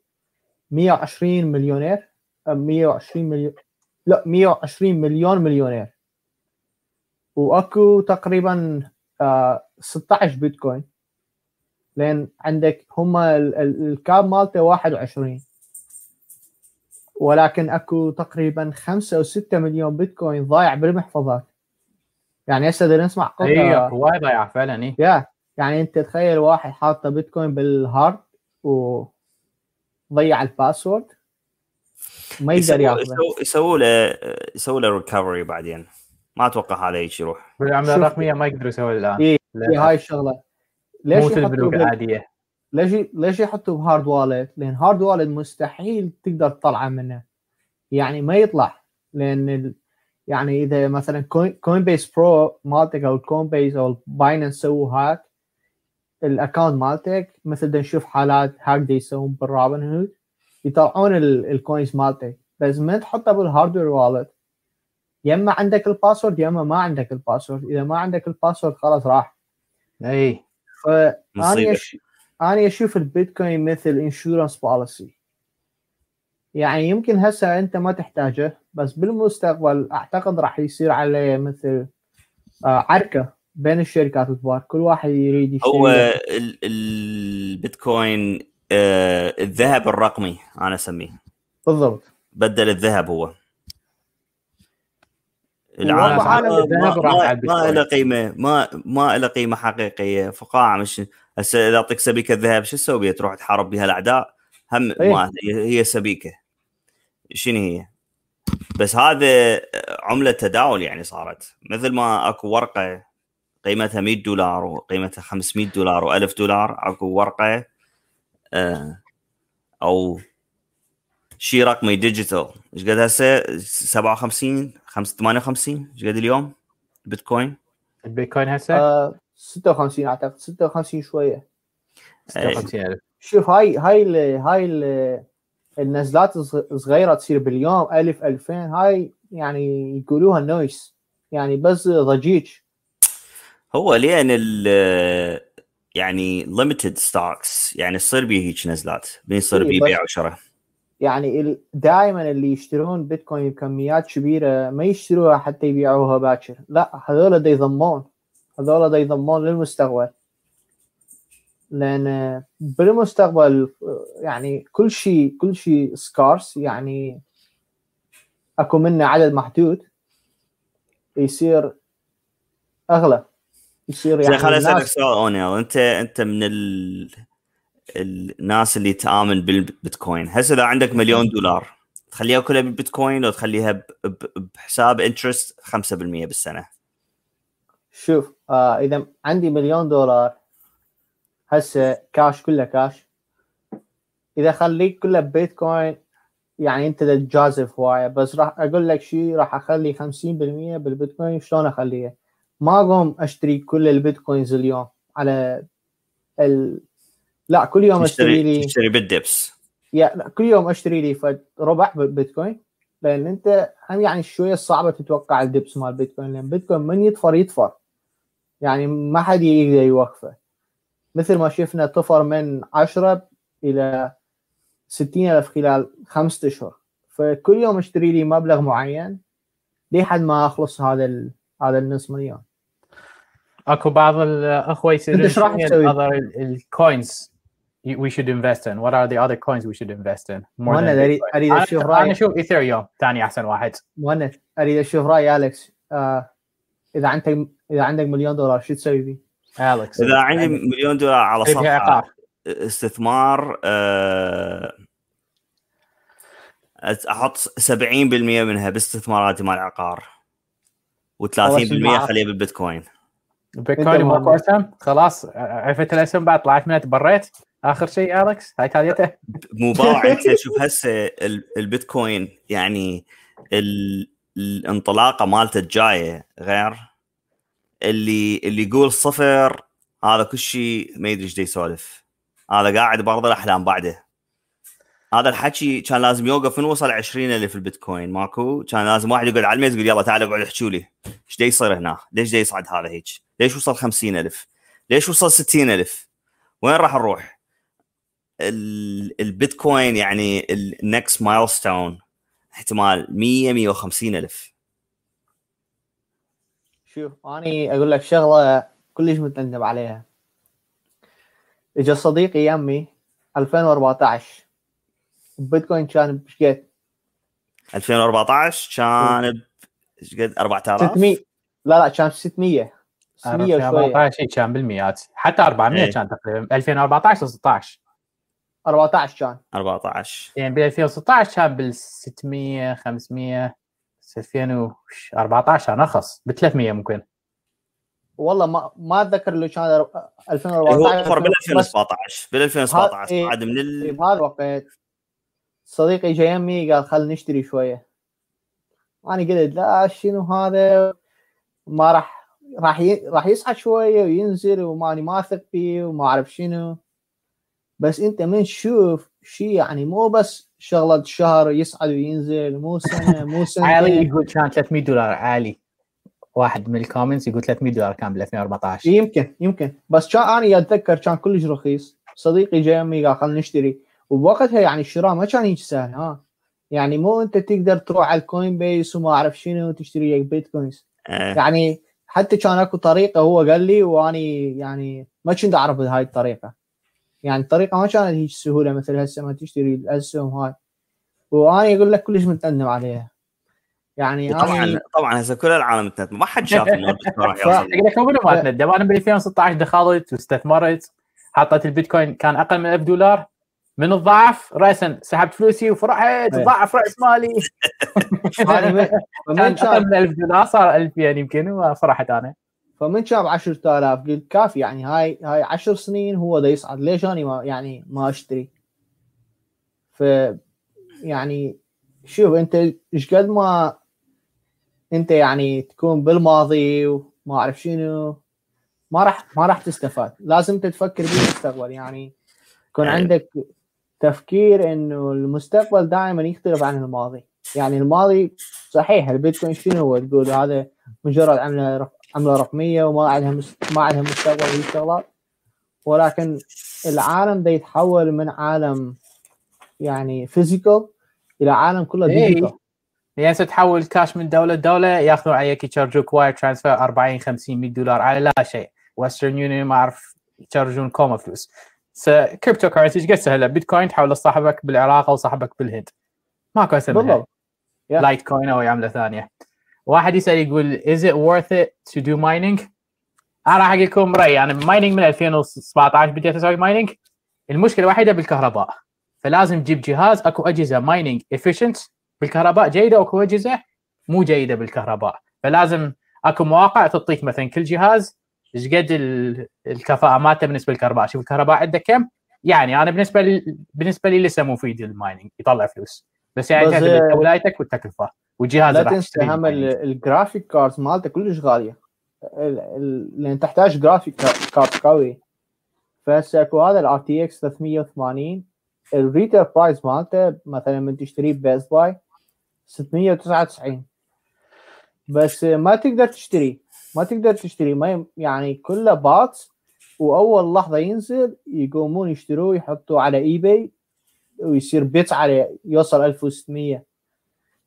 120 مليونير أم 120 مليون لا 120 مليون مليونير وأكو تقريبا آه 16 بيتكوين لأن عندك هم ال- ال- ال cap مالته 21 ولكن أكو تقريبا 5 أو 6 مليون بيتكوين ضايع بالمحفظات. يعني هسه بدنا نسمع اي قطع أكو وايد ضياع فعلا اي يا يعني أنت تخيل واحد حاطة بيتكوين بال hard وضيع ال password. ما يقدر ياخذه. يسووا- له يسووا له recovery بعدين. ما أتوقع هذا يروح. بالعملة الرقمية ما يقدروا يسووا الان إيه،. هي هاي الشغلة. ليش البنوك بال- العاديه ليش ليش يحطوا ب hard wallet؟ لأن hard wallet مستحيل تقدر تطلعه منه. يعني ما يطلع. لأن ال... يعني إذا مثلا Coin, Coinbase Pro مالتك أو ال Coinbase أو Binance سووا hack ال account مالتك مثل نشوف حالات hack يسوون بالرابن هود يطلعون ال- ال coins مالتك. بس ما تحطها بال hardware wallet يا إما عندك ال password يا إما ما عندك ال password إذا ما عندك ال password خلاص راح. اي funny. أش... أنا أشوف البيتكوين مثل insurance policy يعني يمكن هسه أنت ما تحتاجه بس بالمستقبل أعتقد راح يصير عليه مثل آه عركة بين الشركات الكبار. كل واحد يريد يشتري هو البيتكوين آه الذهب الرقمي أنا أسميه. بالضبط. بدل الذهب هو. العالم عالم ما- له قيمة ما ما له قيمة حقيقية. فقاعة مش هسه إذا أعطيك سبيكة ذهب شو تسوي؟ بيها تروح تحارب بها الأعداء؟ هم إيه. ما هي هي سبيكة. شنو هي؟ بس هذا عملة تداول يعني صارت. مثل ما أكو ورقة قيمتها 100 دولار وقيمتها 500 دولار و1000 دولار أكو ورقة آه، أو شيء رقمي ديجيتال إيش قد هسه؟ 57 5 58 إيش قد اليوم؟ بيتكوين. البيتكوين هسه؟ آه 56 أعتقد. 56 شوية. 56000 شوف هاي هاي ال هاي ال النزلات الصغ- الصغيرة تصير باليوم 1000 2000 هاي يعني يقولوها noise يعني بس ضجيج. هو لأن ال يعني limited stocks يعني تصير بيه هيك نزلات. بين يصير إيه، بيه بس- بيع وشراء. يعني دائما اللي يشترون بيتكوين بكميات كبيرة ما يشتروها حتى يبيعوها باكر. لا هذول دا يضمون. هذول دا يضمون للمستقبل. لأن بالمستقبل يعني كل شيء كل شيء سكارس يعني أكو منه عدد محدود. يصير أغلى. يصير يعني خليني أسألك سؤال أونيل. أنت أنت من ال... الناس اللي تآمن بالبيتكوين هسه إذا عندك مليون دولار تخليها كلها بالبيتكوين لو تخليها. بحساب انترست 5% بالسنة شوف آه إذا عندي مليون دولار هسه كاش كله كاش إذا خليك كله ببيتكوين يعني أنت تجازف هوايه بس راح أقول لك شيء راح أخلي 50% بالبيتكوين شلون أخليها؟ ما أقوم أشتري كل البيتكوينز اليوم على ال... لا كل يوم أشتري لي تشتري بالدبس. يا لا كل يوم أشتري لي فد ربع بالبيتكوين لأن أنت هم يعني شوية صعبة تتوقع ال dips مال بيتكوين لأن بيتكوين من يطفر يطفر يعني ما حد يقدر يوقفه. مثل ما شفنا طفر من 10 إلى 60 ألف خلال خمسة أشهر. فكل يوم أشتري لي مبلغ معين لحد ما أخلص هذا ال... هذا النص مليون؟ أكو بعض الأخوة تسوي؟ other ال coins we should invest in? What are the other coins we should invest in more than اريد Bitcoin. أريد أشوف أنا رايك أشوف Ethereum ثاني أحسن واحد. مهند أريد أشوف رأي اليكس آه إذا عندك إذا عندك مليون دولار شو تسوي فيه؟ اليكس إذا عندي مليون دولار على تبي صفحة استثمار آه، أحط 70% منها باستثماراتي مال العقار و30% أول شي معك. خليها بالبيتكوين. بيتكوين. اسهم خلاص عرفت الاسم بعد طلعت منها تبريت. آخر شيء اليكس هاي تاليته؟ مباراة أنت شوف هسه ال- البيتكوين يعني ال- الانطلاقة مالته الجاية غير اللي اللي يقول صفر هذا كل شيء ما يدري إيش يسولف. هذا قاعد برضه الأحلام بعده. هذا الحكي كان لازم يوقف من وصل 20 ألف البيتكوين ماكو؟ كان لازم واحد يقعد على الميز يقول يلا تعال اقعد احكوا لي. إيش دا يصير هنا؟ ليش دا يصعد هذا هيك؟ ليش وصل 50 ألف؟ ليش وصل 60 ألف؟ وين راح نروح؟ البيتكوين يعني ال next milestone احتمال 100 150 ألف. شوف اني أقول لك شغلة كلش متندم عليها. اجى صديقي يمي 2014 البيتكوين كان بشقد 2014 كان ب إيش قد 4000 600 لا لا كان 600 600 وشوية. 2014 شيء كان بالمئات حتى 400 إيه. كان تقريبا. 2014 16 14 كان 14 يعني ب 2016 كان بال 600 500 2014 كان ارخص ب 300 ممكن. والله ما ما أتذكر لو كان هو 2014 وفر بال بس 2017 بال 2017 إيه. عاد من ال... بهذا الوقت صديقي جاي يمي قال خل نشتري شوية. أنا قلت لا شنو هذا؟ ما راح راح ي... راح يصعد شوية وينزل وماني ما اثق فيه وما أعرف شنو. بس انت من تشوف شيء يعني مو بس شغلة شهر يصعد وينزل مو سنة مو علي سنتين يقول كان 300 دولار عالي. واحد من الكومنتس يقول 300 دولار كان بال 2014 يمكن يمكن. بس كان أنا اتذكر كان كلش رخيص. صديقي جاي يمي قال خلينا نشتري. وبوقتها يعني الشراء ما كان هيك سهل ها. يعني مو أنت تقدر تروح على ال Coinbase وما أعرف شنو وتشتري لك بيتكوينز آه. يعني حتى كان أكو طريقة هو قال لي وأني يعني ما كنت أعرف هاي الطريقة. يعني الطريقة ما كانت هيك سهولة مثل هسه ما تشتري الاسهم هاي وأنا أقول لك كلش متندم عليها. يعني طبعا أنا طبعا هسه كل العالم تندم ما حد شاف انه راح يوصل لك ما تندم أنا بال 2016 دخلت واستثمرت حطيت البيتكوين كان أقل من 1000 دولار. من الضعف راسا سحبت فلوسي وفرحت. إيه. ضعف رأس مالي. أنا كان كان أقل من 1000 دولار صار 2000 يمكن وفرحت أنا. فمن شاب 10000 قلت كافي يعني هاي هاي 10 سنين هو دا يصعد. ليش أنا ما يعني ما أشتري؟ ف يعني شوف أنت إيش قد ما أنت يعني تكون بالماضي وما أعرف شنو ما راح ما راح تستفاد. لازم أنت تفكر بالمستقبل. يعني يكون إيه. عندك تفكير إنه المستقبل دائما يختلف عن الماضي. يعني الماضي صحيح البيتكوين شنو هو؟ تقول هذا مجرد عملة عمله رقمية وما عندها. ما عندها مستقبل هي الشغلات ولكن العالم ده يتحول من عالم يعني physical إلى عالم كله إيه. digital يعني هسه تحول كاش من دولة لدولة ياخذون عليك يشارجوك wire transfer 40 50 100 دولار على لا شيء Western Union ما أعرف يشارجون كومة فلوس cryptocurrency إيش قد سهلة بيتكوين تحول لصاحبك بالعراق أو صاحبك بالهند ماكو أسهل. بالضبط. Litecoin أو عملة ثانية واحد يسأل يقول is it worth it to do mining? أنا راح أقول لكم رأيي. أنا mining من 2017 بديت أسوي mining المشكلة الوحيدة بالكهرباء. فلازم تجيب جهاز أكو أجهزة mining efficient بالكهرباء جيدة وأكو أجهزة مو جيدة بالكهرباء. فلازم أكو مواقع تعطيك مثلا كل جهاز. إيش قد ال- الكفاءة مالته بالنسبة للكهرباء؟ شوف الكهرباء عنده كم؟ يعني أنا بالنسبة لي بالنسبة لي لسه مفيد ال mining يطلع فلوس. بس يعني بس، تعتمد آه، ولايتك والتكلفه والجهاز لا تنسى هم mining. ال graphic cards مالته كلش غالية. ال- ال- لأن تحتاج graphic card قوي. فهسه اكو هذا ال RTX 380 ال retail price مالته مثلا من تشتريه ب Best Buy 699 بس ما تقدر تشتري ما تقدر تشتري ما يعني كله bots وأول لحظة ينزل يقومون يشتروه يحطوه على eBay ويصير bid عليه يوصل 1600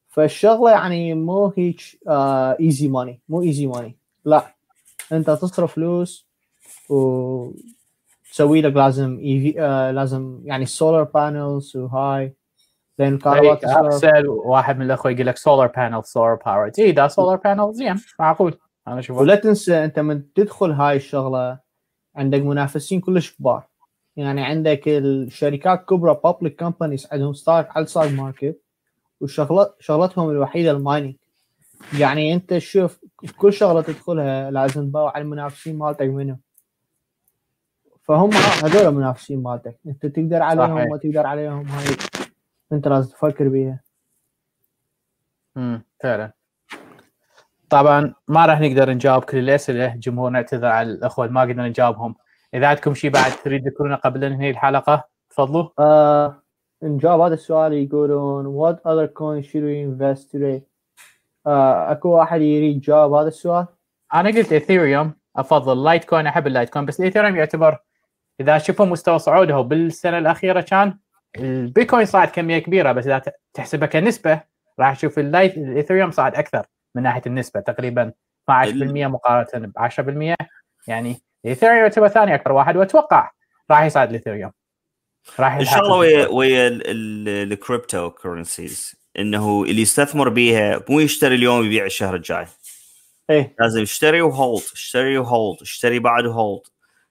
فالشغلة يعني مو هيك easy money مو easy money لا انت تصرف فلوس وتسوي لك لازم اي في آه لازم يعني سولار panels وهاي. لأن الكهرباء ارسل واحد من الأخوة يقول لك solar panel solar power اي ده solar panel زين معقول. أنا اشوفه ولا تنسى أنت من تدخل هاي الشغلة عندك منافسين كلش كبار. يعني عندك الشركات كبرى public companies عندهم stock على ال side market وشغلات شغلتهم الوحيدة ال mining يعني أنت شوف كل شغلة تدخلها لازم تباوع على المنافسين مالتك منهم. فهم هذول المنافسين مالتك. أنت تقدر عليهم صحيح. ما تقدر عليهم هاي أنت لازم تفكر بيها. امم فعلا. طبعا ما راح نقدر نجاوب كل الاسئله الجمهور نعتذر على الأخوة اللي ما قدرنا نجاوبهم. إذا عندكم شيء بعد تريد تذكرونه قبل ان ننهي الحلقة تفضلوا. آه نجاوب هذا السؤال يقولون what other coins should we invest today? آه أكو واحد يريد يجاوب هذا السؤال؟ أنا قلت ايثيريوم أفضل. لايت كوين أحب اللايت كوين بس الايثيريوم يعتبر إذا شوفوا مستوى صعوده بالسنة الأخيرة كان البيتكوين صعد كمية كبيرة بس إذا تحسبها كنسبة راح تشوف اللايت الايثيريوم صعد أكثر من ناحية النسبة تقريبا 12% مقارنة ب 10% يعني الايثيريوم يعتبر ثاني اكبر واحد وأتوقع راح يصعد الايثيريوم راح الشغله ويا يتحسن. ويا ال cryptocurrencies إنه اللي يستثمر بيها مو يشتري اليوم يبيع الشهر الجاي. إيه. لازم اشتري و hold اشتري و hold اشتري بعد و hold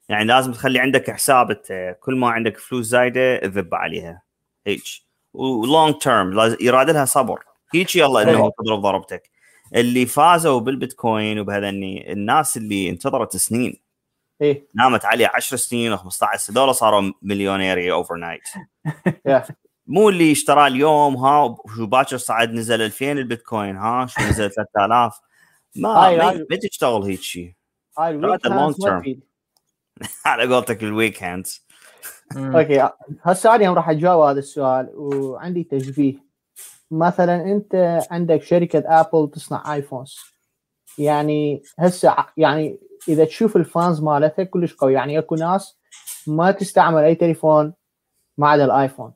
يعني لازم تخلي عندك حساب انت كل ما عندك فلوس زايدة تذب عليها. هيك و long term يراد لها صبر. هيك يلا إنه تضرب ضربتك. اللي فازوا بالبيتكوين وبهذني الناس اللي انتظرت سنين. إيه. نامت عليه 10 سنين و15 دولار صاروا مليونيرية overnight. مو اللي اشتراه اليوم ها شو باكر صعد نزل 2000 البيتكوين ها شو نزل 3000 ما هاي- ما, هاي. ما تشتغل هيك شيء. على قولتك ال weak hands. أوكي هسه أنا راح أجاوب هذا السؤال وعندي تشبيه. مثلا أنت عندك شركة ابل تصنع iPhones يعني هسه يعني إذا تشوف ال fans مالتها كلش قوي. يعني اكو ناس ما تستعمل أي تليفون ما عدا الآيفون.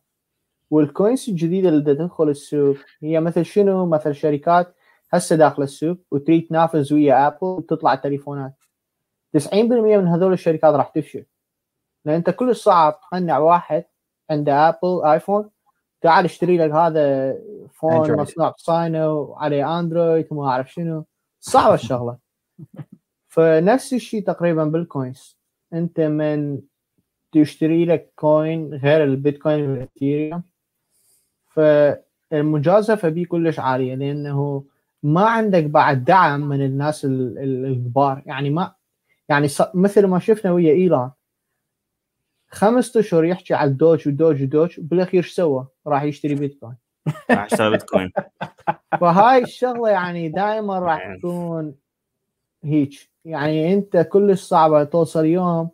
وال coins الجديدة اللي تدخل السوق هي مثل شنو؟ مثل شركات هسه داخل السوق وتريد تنافس ويا ابل وتطلع التليفونات. 90% من هذول الشركات راح تفشل. لأن أنت كلش صعب تقنع واحد عنده ابل آيفون تعال اشتري لك هذا phone. مصنوع بصينة وعليه اندرويد وما أعرف شنو. صعبة الشغلة. فنفس الشيء تقريبا بال coins أنت من تشتري لك coin غير البيتكوين والاثيريوم فالمجازفة بيه كلش عالية لأنه ما عندك بعد دعم من الناس ال- ال- الكبار. يعني ما يعني مثل ما شفنا ويا ايلون خمسة أشهر يحكي على الدوج ودوج ودوج بالأخير إيش سوى؟ راح يشتري بيتكوين. راح اشتري بيتكوين. فهاي الشغلة يعني دائما راح تكون هيك يعني أنت كلش صعبه توصل يوم.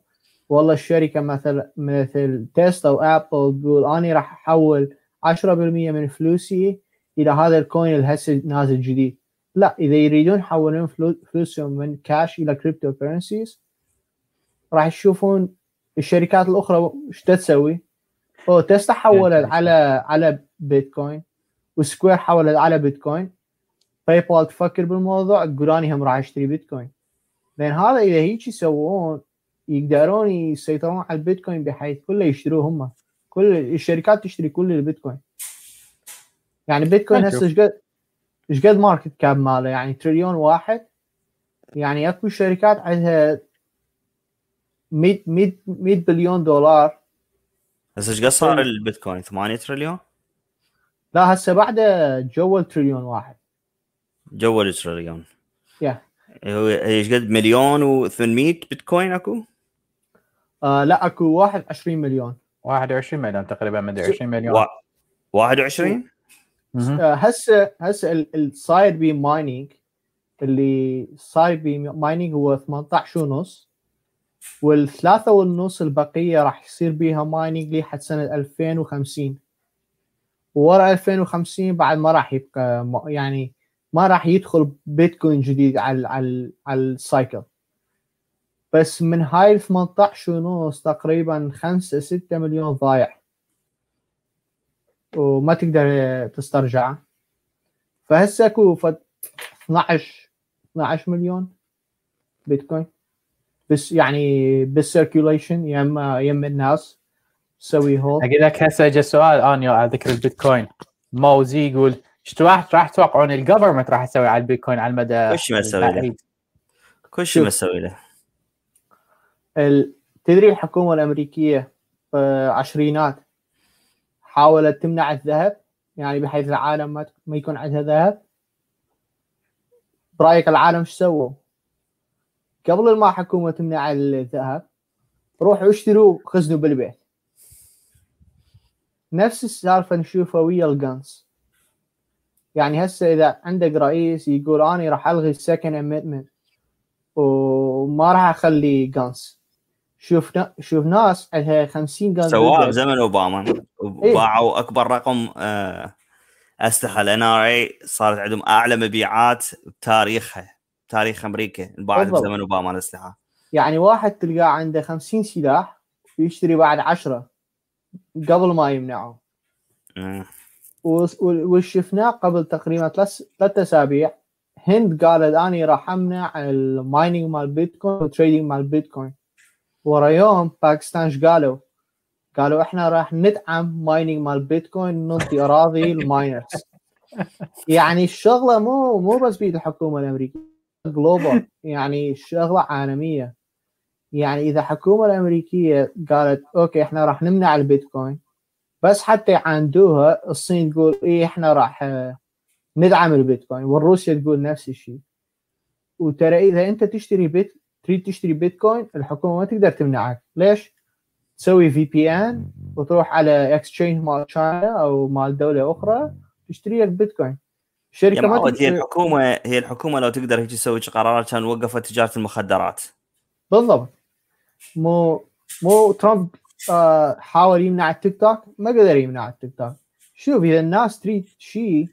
والله الشركة مثل مثل تسلا وابل تقول أنا راح أحول 10% من فلوسي إلى هذا ال coin اللي هسه نازل جديد. لا إذا يريدون يحولون فلو- فلوسهم من كاش إلى cryptocurrencies راح يشوفون الشركات الأخرى إيش تسوي؟ أو تسلا حولت على على بيتكوين وسكوير حولت على بيتكوين. باي بال تفكر بالموضوع تقول أني هم راح أشتري بيتكوين. لأن هذا اذا هيك يسوون يقدرون يسيطرون على البيتكوين بحيث كله يشتروه هم. كل الشركات تشتري كل البيتكوين. يعني بيتكوين هسه إيش قد إيش قد market cap ماله؟ يعني تريليون واحد. يعني أكو شركات عندها 100 100 100 بليون دولار. بس إيش قد صار البيتكوين؟ 8 تريليون؟ لا هسه بعده جو التريليون واحد. جو التريليون يا. هو إيش قد مليون و800 بيتكوين اكو؟ آه لا اكو واحد 20 مليون 21 مليون تقريبا مدري 20 مليون وا- 21 مهم. آه، هسه هسه ال- الصاير بي mining اللي صاير بي mining هو 18 ونص والثلاثة والنص البقية راح يصير بيها mining لحد سنة 2050 وورا 2050 بعد ما راح يبقى يعني ما راح يدخل بيتكوين جديد على على على ال cycle. بس من هاي ال 18 ونص تقريبا 5 6 مليون ضايع. وما تقدر تسترجعه فهسه اكو فد 12 12 مليون بيتكوين. بس يعني بال circulation يم يم الناس تسوي hold. أقول لك هسه اجى سؤال اني على ذكر البيتكوين. موزي يقول إيش راح راح تتوقعون الجفرمنت راح يسوي على البيتكوين على المدى كل شيء ما تسوي له. كل شيء ما. تسوي له تدري الحكومة الأمريكية في عشرينات حاولت تمنع الذهب يعني بحيث العالم ما ما يكون عندها ذهب برأيك العالم إيش سووا؟ قبل ما حكومة تمنع الذهب روحوا اشتروا خزنوا بالبيت نفس السالفة نشوفها ويا ال guns يعني هسه إذا عندك رئيس يقول أنا راح ألغي ال Second Amendment وما راح أخلي guns شوف شوف ناس عندها 50 guns سواها. بزمن أوباما. وباعوا أكبر رقم آه، أسلحة. ال NRA صارت عندهم أعلى مبيعات بتاريخها تاريخ أمريكا انباعت. بزمن أوباما الأسلحة. يعني واحد تلقاه عنده 50 سلاح ويشتري بعد 10 قبل ما يمنعه. مم. وس- وال- واللي شفناه قبل تقريبا ثلاث أسابيع هند قالت أني راح أمنع ال mining مال بيتكوين وال trading مال بيتكوين ورا يوم باكستان إيش قالوا؟ قالوا إحنا راح ندعم mining مال بيتكوين ننطي أراضي لل miners يعني الشغلة مو مو بس بيد الحكومة الأمريكية global يعني الشغله عالمية يعني إذا الحكومة الأمريكية قالت أوكي إحنا راح نمنع البيتكوين بس حتى يعاندوها الصين تقول إيه إحنا راح آه، ندعم البيتكوين. والروسيا تقول نفس الشيء. وترى إذا أنت تشتري بيت تريد تشتري بيتكوين الحكومة ما تقدر تمنعك. ليش؟ تسوي VPN وتروح على exchange مال China أو مال دولة أخرى تشتري لك بيتكوين. الشركة ما معود هي تقدر الحكومة هي الحكومة لو تقدر هيك تسوي قرارات كان وقفت تجارة المخدرات. بالضبط. مو مو ترامب آه حاول يمنع التيك توك ما قدر يمنع التيك توك. شوف إذا الناس تريد شيء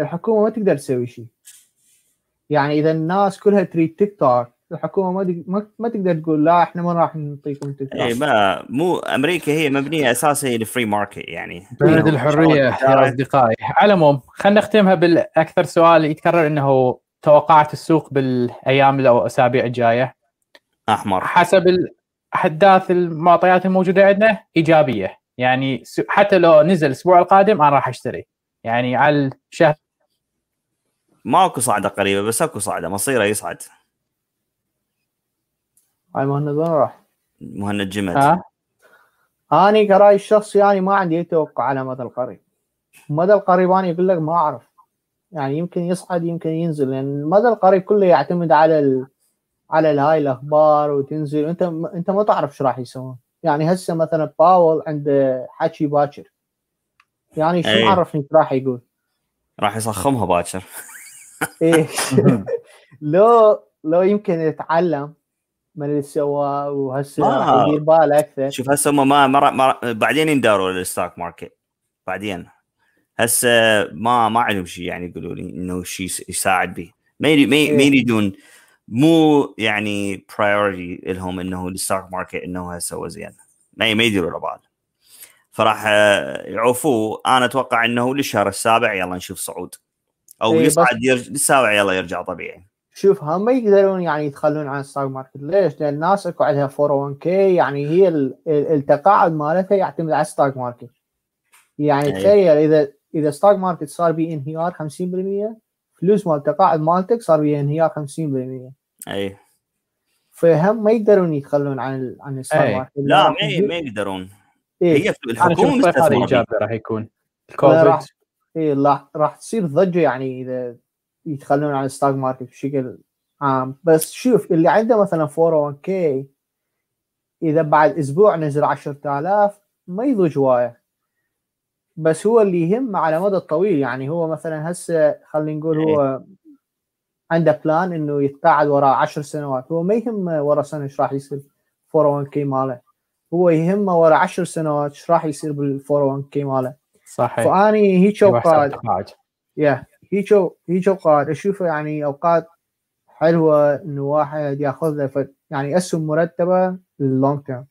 الحكومة ما تقدر تسوي شيء يعني إذا الناس كلها تريد تيك توك الحكومة ما ما, ما تقدر تقول لا إحنا ما راح نعطيكم تيك توك. اي ما مو أمريكا هي مبنية أساسا هي ال free market يعني. بلد الحرية يا أصدقائي. على العموم خلينا نختمها بالأكثر سؤال يتكرر إنه توقعات السوق بالأيام أو الأسابيع الجاية. أحمر. حسب الاحداث المعطيات الموجودة عندنا إيجابية. يعني حتى لو نزل الأسبوع القادم أنا راح أشتري. يعني على الشهر. ماكو صعدة قريبة بس أكو صعدة. مصيره يصعد. هاي مهند وين راح؟ مهند جمد. ها؟ أني كرأي الشخصي يعني ما عندي اي توقع على مدى القريب. المدى القريب أنا يقول لك ما أعرف. يعني يمكن يصعد يمكن ينزل. لأن المدى القريب كله يعتمد على ال... على هاي الأخبار وتنزل. انت أنت ما تعرف إيش راح يسوون. يعني هسه مثلا باول عنده حكي باكر. يعني شو أي. معرفني إيش راح يقول؟ راح يصخمها باكر. إيه. لو لو يمكن يتعلم من اللي سواه وهسه آه. يدير باله أكثر. شوف هسه هم ما, ما, ما بعدين ينداروا للستوك ماركت. بعدين. هسه ما ما عندهم شيء يعني يقولوا لي إنه شيء يساعد به ما ما ي- ما إيه. مو يعني priority لهم إنه ال stock market إنه هسه هو زين ما ما يديروا له بال فراح آه، يعوفوه. أنا أتوقع إنه للشهر السابع يلا نشوف صعود. أو إيه، يصعد يرج... للسابع يلا يرجع طبيعي. شوف هم ما يقدرون يعني يتخلون عن ال stock market ليش؟ لأن الناس أكو عندها 401k يعني هي ال- ال- التقاعد مالتها يعتمد على ال stock market يعني أي. تخيل إذا إذا stock market صار به انهيار 50% فلوس مال التقاعد مالتك صار به انهيار 50% إي. فهم ما يقدرون يتخلون عن ال- عن ال stock أي. market لا ما ما يقدرون. إيه. هي الحكومة هذا مستثمره. ايجابي راح يكون. الكوفيد راح إيه راح راح تصير ضجة يعني إذا يتخلون عن ال stock market بشكل عام. بس شوف اللي عنده مثلا 401k إذا بعد أسبوع نزل 10000 ما يضوج هوايه بس هو اللي يهم على مدى الطويل. يعني هو مثلا هسه خلينا نقول هو عنده plan إنه يتقاعد وراء 10 سنوات. هو ما يهم ورا سنة إيش راح يصير 401k ماله. هو يهمه ورا 10 سنوات إيش راح يصير بال 401k ماله. صحيح. فأني هيك اوقات. yeah هيك هيك أوقات أشوفه يعني أوقات حلوة إنه واحد يأخذ له يعني أسهم مرتبة لل long term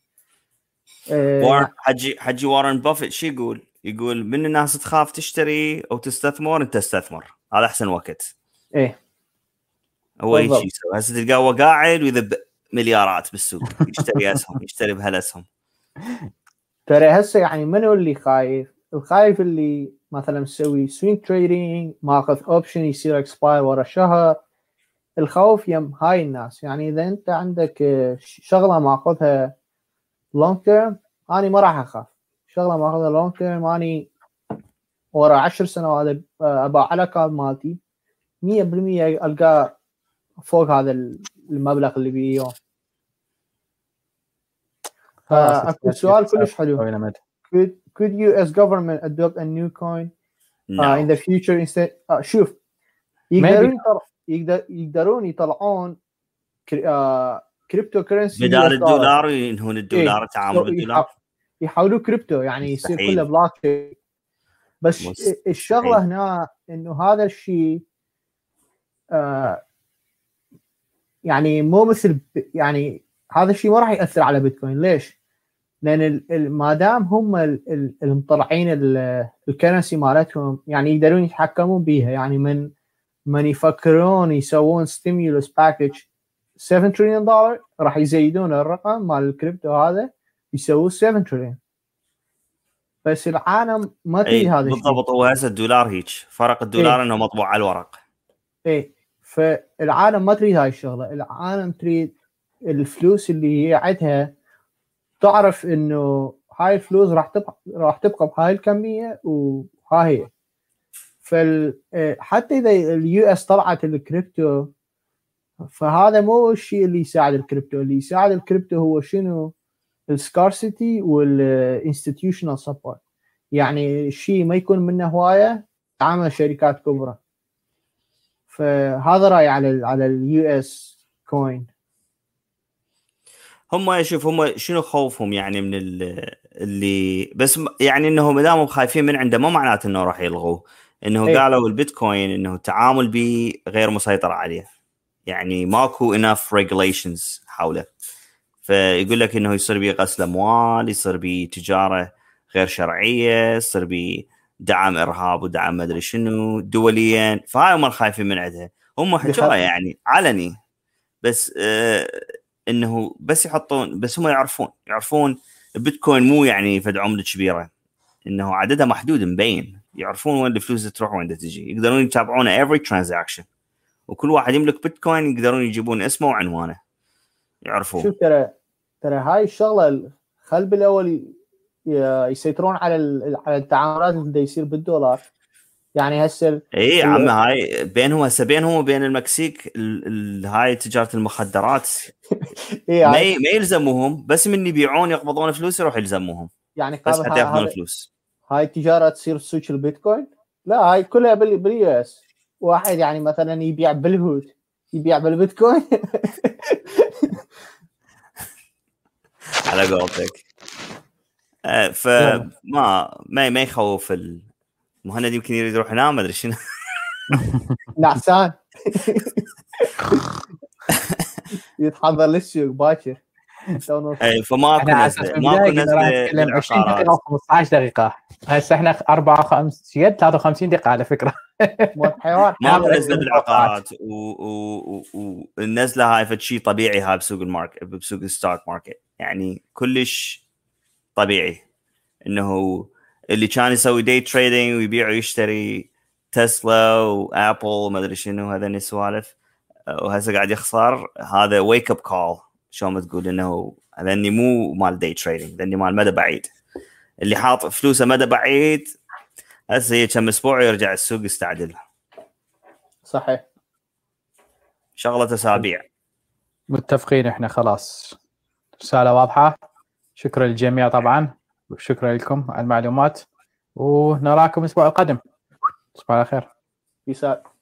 وارن حجي حجي وارن بافيت شو يقول؟ يقول من الناس تخاف تشتري أو تستثمر أنت استثمر هذا أحسن وقت. إيه. هو هيك بالضبط. يسوي. هسه تلقاه هو قاعد ويذب مليارات بالسوق. يشتري أسهم يشتري بهالأسهم. ترى هسه يعني منو اللي خايف؟ الخايف اللي مثلا مسوي swing trading ماخذ option يصير expire ورا شهر. الخوف يم هاي الناس. يعني إذا أنت عندك آه، شغلة ماخذها long term اني ما راح أخاف. شغلة ماخذها long term اني ورا عشر سنوات آه، ابيع على كارد مالتي. 100% القاه فوق هذا المبلغ اللي بيه فاكو سؤال كلش حلو. could could U.S. government adopt a new coin uh, in نعم. the future instead uh, شوف يقدرون يقدر يقدرون يطلعون cryptocurrency بدال الدولار ينهون الدولار إيه. التعامل بالدولار يحولوه كريبتو يعني يصير. كله بلوك تشين. بس مستحيل. الشغلة هنا إنه هذا الشيء آه يعني مو مثل يعني هذا الشيء ما راح يأثر على بيتكوين ليش؟ لأن ما دام هم ال- ال- المطلعين ال- ال currency مالتهم يعني يقدرون يتحكمون بيها يعني من من يفكرون يسوون stimulus package 7 تريليون دولار راح يزيدون الرقم مال الكريبتو هذا يسووه 7 تريليون بس العالم ما تريد اي هذا بالضبط هو هسه الدولار هيك. فرق الدولار إيه. إنه مطبوع على الورق. إيه. فالعالم ما تريد هاي الشغلة. العالم تريد الفلوس اللي هي عندها. تعرف إنه هاي الفلوس راح تبقى راح تبقى بهاي الكمية وها هي. فال إيه، حتى إذا ال U.S. طلعت الكريبتو فهذا مو الشيء اللي يساعد الكريبتو. اللي يساعد الكريبتو هو شنو؟ ال scarcity وال institutional support يعني الشيء ما يكون منه هواية تعامل شركات كبرى. فهذا رأيي على ال على ال U.S. coin هم شوف هم شنو خوفهم يعني من ال- اللي بس يعني انه ما دامهم خايفين من عنده ما معناته إنه راح يلغوه. انه إيه. قالوا البيتكوين إنه التعامل به غير مسيطر عليه. يعني ماكو enough regulations حوله. فيقول لك إنه يصير بيه غسل أموال يصير بيه تجارة غير شرعية يصير بيه دعم إرهاب ودعم ما أدري شنو دوليا. فهاي هم الخايفين من عندها. هم بخ- يعني علني. بس آه إنه بس يحطون بس هم يعرفون يعرفون البيتكوين مو يعني فد عملة كبيرة. إنه عددها محدود مبين. يعرفون وين الفلوس تروح وين تجي. يقدرون يتابعون every transaction. وكل واحد يملك بيتكوين يقدرون يجيبون اسمه وعنوانه. يعرفون. شوف ترى ترى هاي الشغلة خل بالاول يسيطرون على على التعاملات اللي يصير بالدولار. يعني هسه إي يا عم هاي بينهم هسه بينهم وبين المكسيك ال ال هاي تجارة المخدرات. إيه ما ما يلزموهم بس من يبيعون يقبضون فلوس يروح يلزموهم. يعني بس حتى ياخذون فلوس. هاي التجارة تصير سوق البيتكوين؟ لا هاي كلها بال- باليو إس. واحد يعني مثلا يبيع بالهود يبيع بالبيتكوين. على قولتك. آه، فما ما ما يخوف ال- مهند يمكن يريد يروح ينام ما أدري شنو. نعسان يتحضر للسوق باكر. اي على أساس نزله ماكو كنا نزلة نتكلم 20 دقيقة للعقارات و 15 دقيقة. هسه إحنا 54 53 دقيقة على فكرة. حيوان. ماكو هذا نزلة. بالعقارات والنزله هاي فد شيء طبيعي هاي بسوق ال market بسوق ال stock market. يعني كلش طبيعي. إنه اللي كان يسوي day trading ويبيع ويشتري تسلا وأبل وما أدري شنو هذين السوالف. وهسه قاعد يخسر. هذا wake up call شلون ما تقول إنه هذني مو مال day trading هذني مال مدى بعيد. اللي حاط فلوسه مدى بعيد هسه هي كم أسبوع يرجع السوق يستعدل. صحيح. شغلة أسابيع. متفقين إحنا خلاص. رسالة واضحة. شكرا للجميع طبعا. وشكرا لكم على المعلومات. ونراكم الأسبوع القادم. تصبحوا على خير يسار